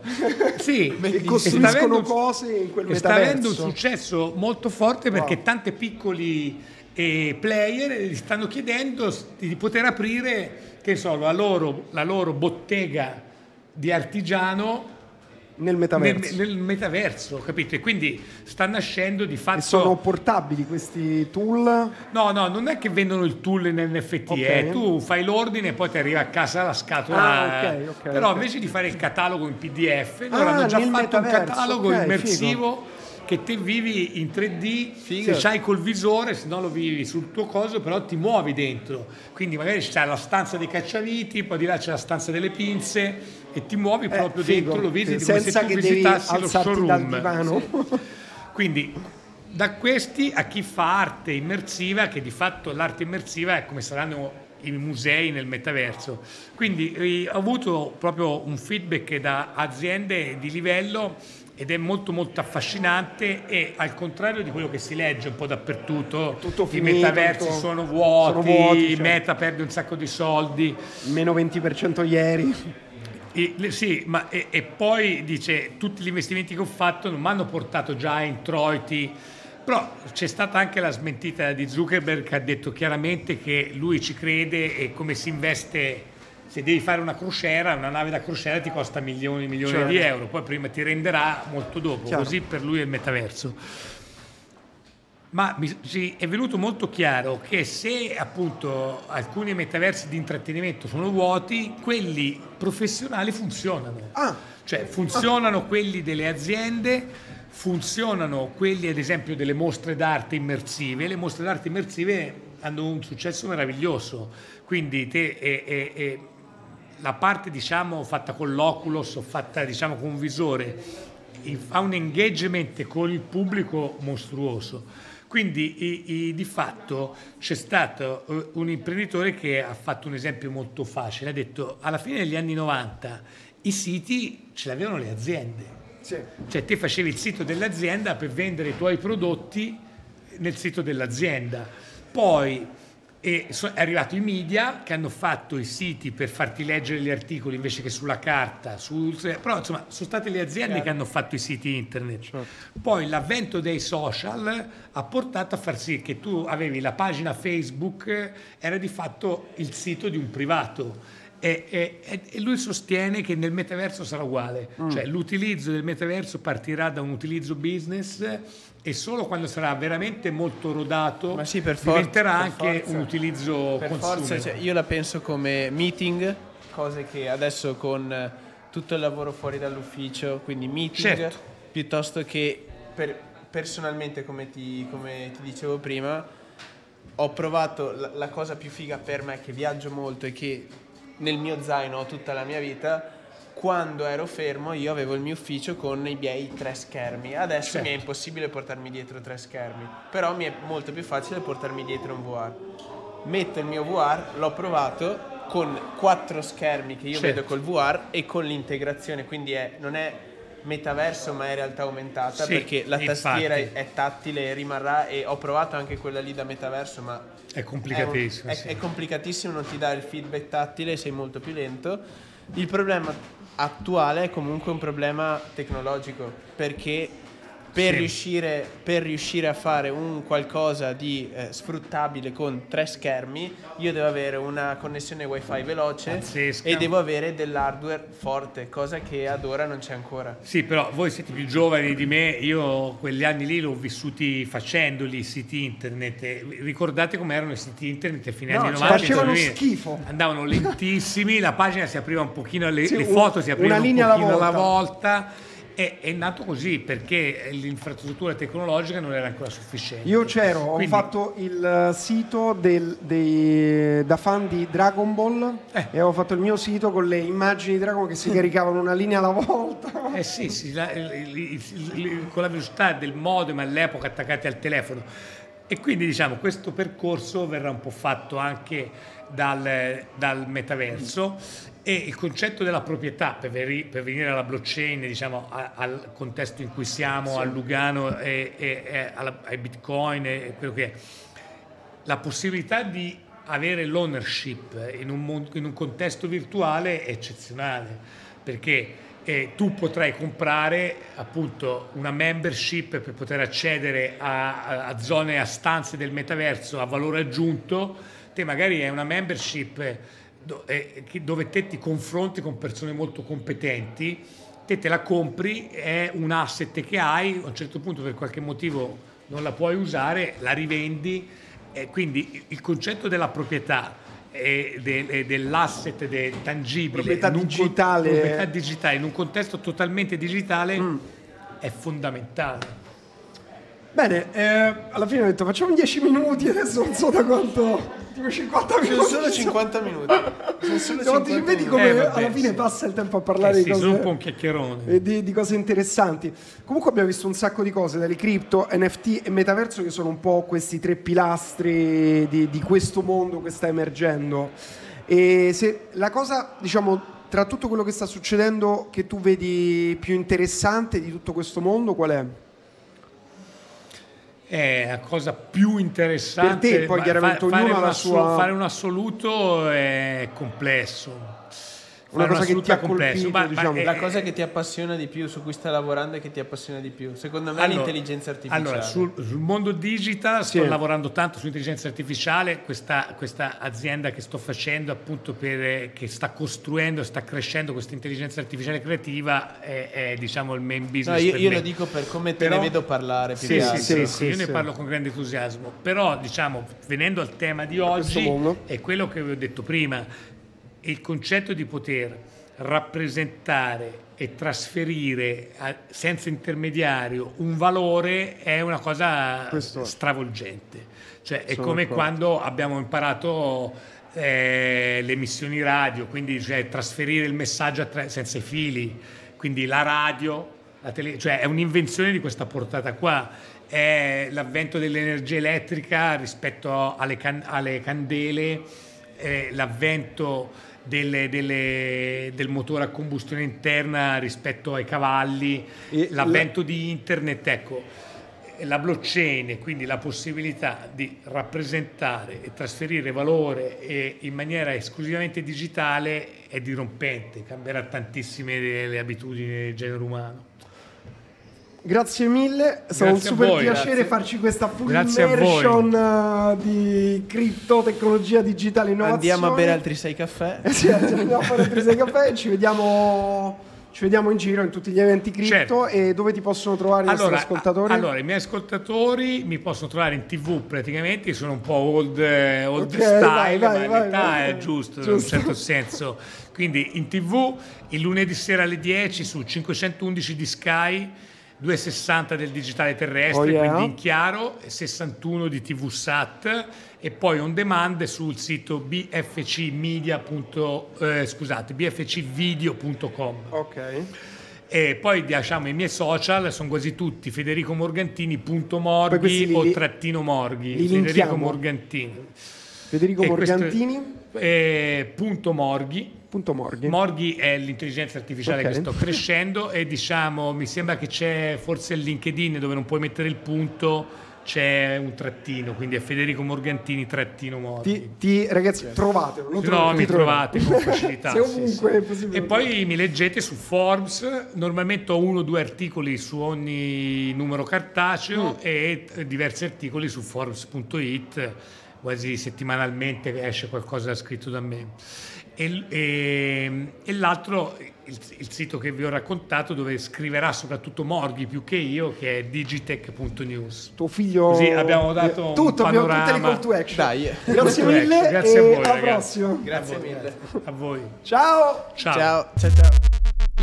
S3: Sì, e costruiscono cose in quel metaverso.
S1: Sta avendo un successo molto forte perché wow. tanti piccoli eh, player gli stanno chiedendo di poter aprire che so, la loro, la loro bottega di artigiano
S3: nel metaverso.
S1: Nel, nel, metaverso, capito? E quindi sta nascendo di fatto. E
S3: sono portabili questi tool?
S1: No, no, non è che vendono il tool in NFT, okay. eh. tu fai l'ordine e poi ti arriva a casa la scatola. Ah, okay, okay, Però invece di fare il catalogo in PDF, loro ah, hanno già fatto un catalogo immersivo. Figo che te vivi in 3D Figa. se hai col visore, se no lo vivi sul tuo coso, però ti muovi dentro. Quindi magari c'è la stanza dei cacciaviti, poi di là c'è la stanza delle pinze e ti muovi eh, proprio figo. dentro, lo visiti
S3: Senza
S1: come se tu visitassi lo showroom. Sì. Quindi da questi a chi fa arte immersiva, che di fatto l'arte immersiva è come saranno i musei nel metaverso. Quindi eh, ho avuto proprio un feedback da aziende di livello ed è molto molto affascinante e al contrario di quello che si legge un po' dappertutto,
S3: tutto
S1: finito, i metaversi tutto... sono vuoti, sono vuoti cioè... Meta perde un sacco di soldi.
S3: Meno 20% ieri.
S1: E, sì, ma e, e, poi dice tutti gli investimenti che ho fatto non mi hanno portato già a introiti, però c'è stata anche la smentita di Zuckerberg che ha detto chiaramente che lui ci crede e come si investe se devi fare una crociera, una nave da crociera ti costa milioni e milioni certo. di euro, poi prima ti renderà molto dopo, Chiaro. così per lui è il metaverso. Ma mi, sì, è venuto molto chiaro che se appunto alcuni metaversi di intrattenimento sono vuoti, quelli professionali funzionano. Ah. Cioè funzionano ah. quelli delle aziende, funzionano quelli ad esempio delle mostre d'arte immersive. Le mostre d'arte immersive hanno un successo meraviglioso, quindi te, e, e, e, la parte diciamo fatta con l'Oculus o fatta diciamo con un visore fa un engagement con il pubblico mostruoso. Quindi i, i, di fatto c'è stato eh, un imprenditore che ha fatto un esempio molto facile, ha detto alla fine degli anni 90 i siti ce l'avevano le aziende, sì. cioè te facevi il sito dell'azienda per vendere i tuoi prodotti nel sito dell'azienda, poi e è arrivato i media che hanno fatto i siti per farti leggere gli articoli invece che sulla carta, su, però insomma sono state le aziende che hanno fatto i siti internet. Certo. Poi l'avvento dei social ha portato a far sì che tu avevi la pagina Facebook, era di fatto il sito di un privato. E, e, e lui sostiene che nel metaverso sarà uguale, mm. cioè l'utilizzo del metaverso partirà da un utilizzo business e solo quando sarà veramente molto rodato
S4: sì, per
S1: diventerà anche
S4: forza.
S1: un utilizzo
S4: per forza, cioè, io la penso come meeting, cose che adesso con tutto il lavoro fuori dall'ufficio, quindi meeting, certo. piuttosto che per, personalmente, come ti, come ti, dicevo prima, ho provato la, la cosa più figa per me, che viaggio molto e che nel mio zaino ho tutta la mia vita, quando ero fermo io avevo il mio ufficio con i miei tre schermi. Adesso certo. mi è certo. impossibile portarmi dietro tre schermi, però mi è molto più facile portarmi dietro un VR. Metto il mio VR, l'ho provato con quattro schermi che io certo. vedo col VR e con l'integrazione, quindi è, non è metaverso ma è realtà aumentata sì, perché la tastiera infatti. è tattile e rimarrà e ho provato anche quella lì da metaverso ma
S1: è complicatissimo
S4: è, un, è, sì. è complicatissimo non ti dà il feedback tattile sei molto più lento il problema attuale è comunque un problema tecnologico perché per, sì. riuscire, per riuscire, a fare un qualcosa di eh, sfruttabile con tre schermi, io devo avere una connessione wifi veloce Pazzesca. e devo avere dell'hardware forte, cosa che ad ora non c'è ancora.
S1: Sì, però voi siete più giovani di me, io quegli anni lì l'ho vissuti facendoli i siti internet. Ricordate come erano i siti internet a fine no, anni 90?
S3: Facevano schifo.
S1: Andavano lentissimi, la pagina si apriva un pochino, le, sì, le foto si aprivano un pochino alla volta. Alla volta è, è, nato così perché l'infrastruttura tecnologica non era ancora sufficiente.
S3: Io c'ero, Quindi, ho fatto il sito del, dei, da fan di Dragon Ball eh. e ho fatto il mio sito con le immagini di Dragon che si caricavano una linea alla volta.
S1: Eh sì, sì la, il, il, con la velocità del modem all'epoca attaccati al telefono. E quindi diciamo questo percorso verrà un po' fatto anche dal, dal metaverso e il concetto della proprietà per, veri, per venire alla blockchain, diciamo, a, al contesto in cui siamo, sì. al Lugano e, e, e alla, ai bitcoin e quello che è, la possibilità di avere l'ownership in un, in un contesto virtuale è eccezionale perché eh, tu potrai comprare appunto una membership per poter accedere a, a, a zone, a stanze del metaverso a valore aggiunto, te magari è una membership dove te ti confronti con persone molto competenti, te te la compri, è un asset che hai, a un certo punto per qualche motivo non la puoi usare, la rivendi, e quindi il concetto della proprietà e de, dell'asset de, tangibile,
S3: proprietà digitale.
S1: Con, proprietà digitale in un contesto totalmente digitale mm. è fondamentale.
S3: Bene, eh, alla fine ho detto facciamo 10 minuti, adesso non so da quanto tipo 50 minuti.
S4: Sono solo 50 minuti. Sono solo
S3: 50 minuti. Vedi come eh, vabbè, alla fine sì. passa il tempo a parlare
S1: eh,
S3: di cose.
S1: Sono un po' un chiacchierone.
S3: Di, di, cose interessanti. Comunque abbiamo visto un sacco di cose, dalle cripto, NFT e metaverso, che sono un po' questi tre pilastri di, di questo mondo che sta emergendo. E se la cosa, diciamo, tra tutto quello che sta succedendo, che tu vedi più interessante di tutto questo mondo, qual è?
S1: È la cosa più interessante.
S3: Per te, poi chiaramente
S1: fa,
S3: ognuno ha la
S1: sua... Fare un assoluto è complesso.
S3: Una cosa che ti ha colpito, ma, diciamo.
S4: ma la cosa che ti appassiona di più, su cui stai lavorando e che ti appassiona di più, secondo me allora, l'intelligenza artificiale.
S1: Allora, sul, sul mondo digital sto sì. lavorando tanto sull'intelligenza artificiale, questa, questa, azienda che sto facendo appunto per, che sta costruendo, sta crescendo questa intelligenza artificiale creativa è, è diciamo il main business.
S4: No, io, io lo dico per come te Però, ne vedo parlare.
S1: Più sì, sì, sì, sì, io ne parlo con grande entusiasmo. Però diciamo, venendo al tema di oggi, è quello che vi ho detto prima, il concetto di poter rappresentare e trasferire senza intermediario un valore è una cosa Questo stravolgente. Cioè, è come d'accordo. quando abbiamo imparato eh, le emissioni radio, quindi cioè, trasferire il messaggio tra- senza i fili, quindi la radio, la tele- cioè è un'invenzione di questa portata qua. È l'avvento dell'energia elettrica rispetto alle, can- alle candele, l'avvento delle, delle, del motore a combustione interna rispetto ai cavalli, e l'avvento la... di internet, ecco, la blockchain, quindi la possibilità di rappresentare e trasferire valore in maniera esclusivamente digitale è dirompente, cambierà tantissime le abitudini del genere umano.
S3: Grazie mille, è stato un super voi, piacere grazie. farci questa full grazie immersion uh, di cripto, tecnologia digitale, innovazione.
S4: Andiamo a bere altri sei caffè.
S3: sì, andiamo a fare altri sei caffè e ci vediamo, ci vediamo in giro in tutti gli eventi cripto certo. e dove ti possono trovare allora, i nostri ascoltatori?
S1: Allora, i miei ascoltatori mi possono trovare in tv praticamente, sono un po' old, eh, old okay, style, vai, vai, ma l'età è giusto, giusto in un certo senso. Quindi in tv il lunedì sera alle 10 su 511 di Sky 2,60 del digitale terrestre, oh yeah. quindi in chiaro, 61 di TV Sat e poi on demand sul sito bfcmedia. Eh, scusate, bfcvideo.com.
S3: Ok.
S1: E poi diciamo i miei social sono quasi tutti federicomorgantini.morghi o trattino morghi. Federico Morgantini.
S3: Federico Morgantini.
S1: Questo, eh, punto morghi
S3: Punto Morghi.
S1: Morghi è l'intelligenza artificiale okay. che sto crescendo e diciamo mi sembra che c'è forse il LinkedIn dove non puoi mettere il punto c'è un trattino, quindi è Federico Morgantini trattino Morghi.
S3: Ti, ti, ragazzi, trovatelo. Lo
S1: no, mi trovate con facilità.
S3: Se ovunque sì, sì. è possibile.
S1: E poi mi leggete su Forbes, normalmente ho uno o due articoli su ogni numero cartaceo mm. e diversi articoli su Forbes.it, quasi settimanalmente esce qualcosa scritto da me e, e, e l'altro il, il, sito che vi ho raccontato dove scriverà soprattutto Morghi più che io che è digitech.news
S3: tuo figlio
S1: così abbiamo dato
S3: tutto,
S1: un panorama
S3: abbiamo tutte le call to action.
S4: Dai.
S3: grazie mille
S1: grazie a voi
S3: alla
S1: ragazzi.
S3: prossima
S4: grazie a mille.
S1: A voi.
S3: Ciao.
S4: Ciao. Ciao. Ciao, ciao.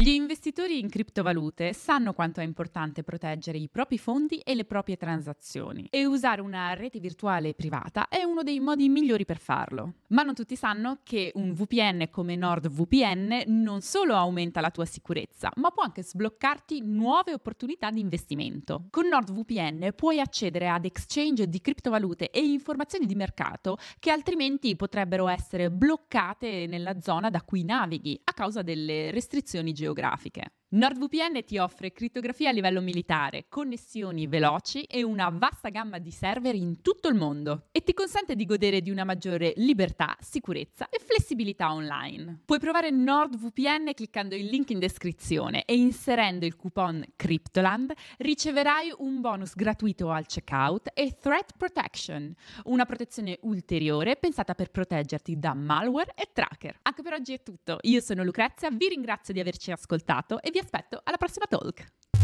S2: Gli investitori in criptovalute sanno quanto è importante proteggere i propri fondi e le proprie transazioni e usare una rete virtuale privata è uno dei modi migliori per farlo. Ma non tutti sanno che un VPN come NordVPN non solo aumenta la tua sicurezza, ma può anche sbloccarti nuove opportunità di investimento. Con NordVPN puoi accedere ad exchange di criptovalute e informazioni di mercato che altrimenti potrebbero essere bloccate nella zona da cui navighi a causa delle restrizioni geografiche geografiche. NordVPN ti offre crittografia a livello militare, connessioni veloci e una vasta gamma di server in tutto il mondo e ti consente di godere di una maggiore libertà, sicurezza e flessibilità online. Puoi provare NordVPN cliccando il link in descrizione e inserendo il coupon Cryptoland riceverai un bonus gratuito al checkout e Threat Protection, una protezione ulteriore pensata per proteggerti da malware e tracker. Anche per oggi è tutto. Io sono Lucrezia, vi ringrazio di averci ascoltato e vi aspetto alla prossima talk.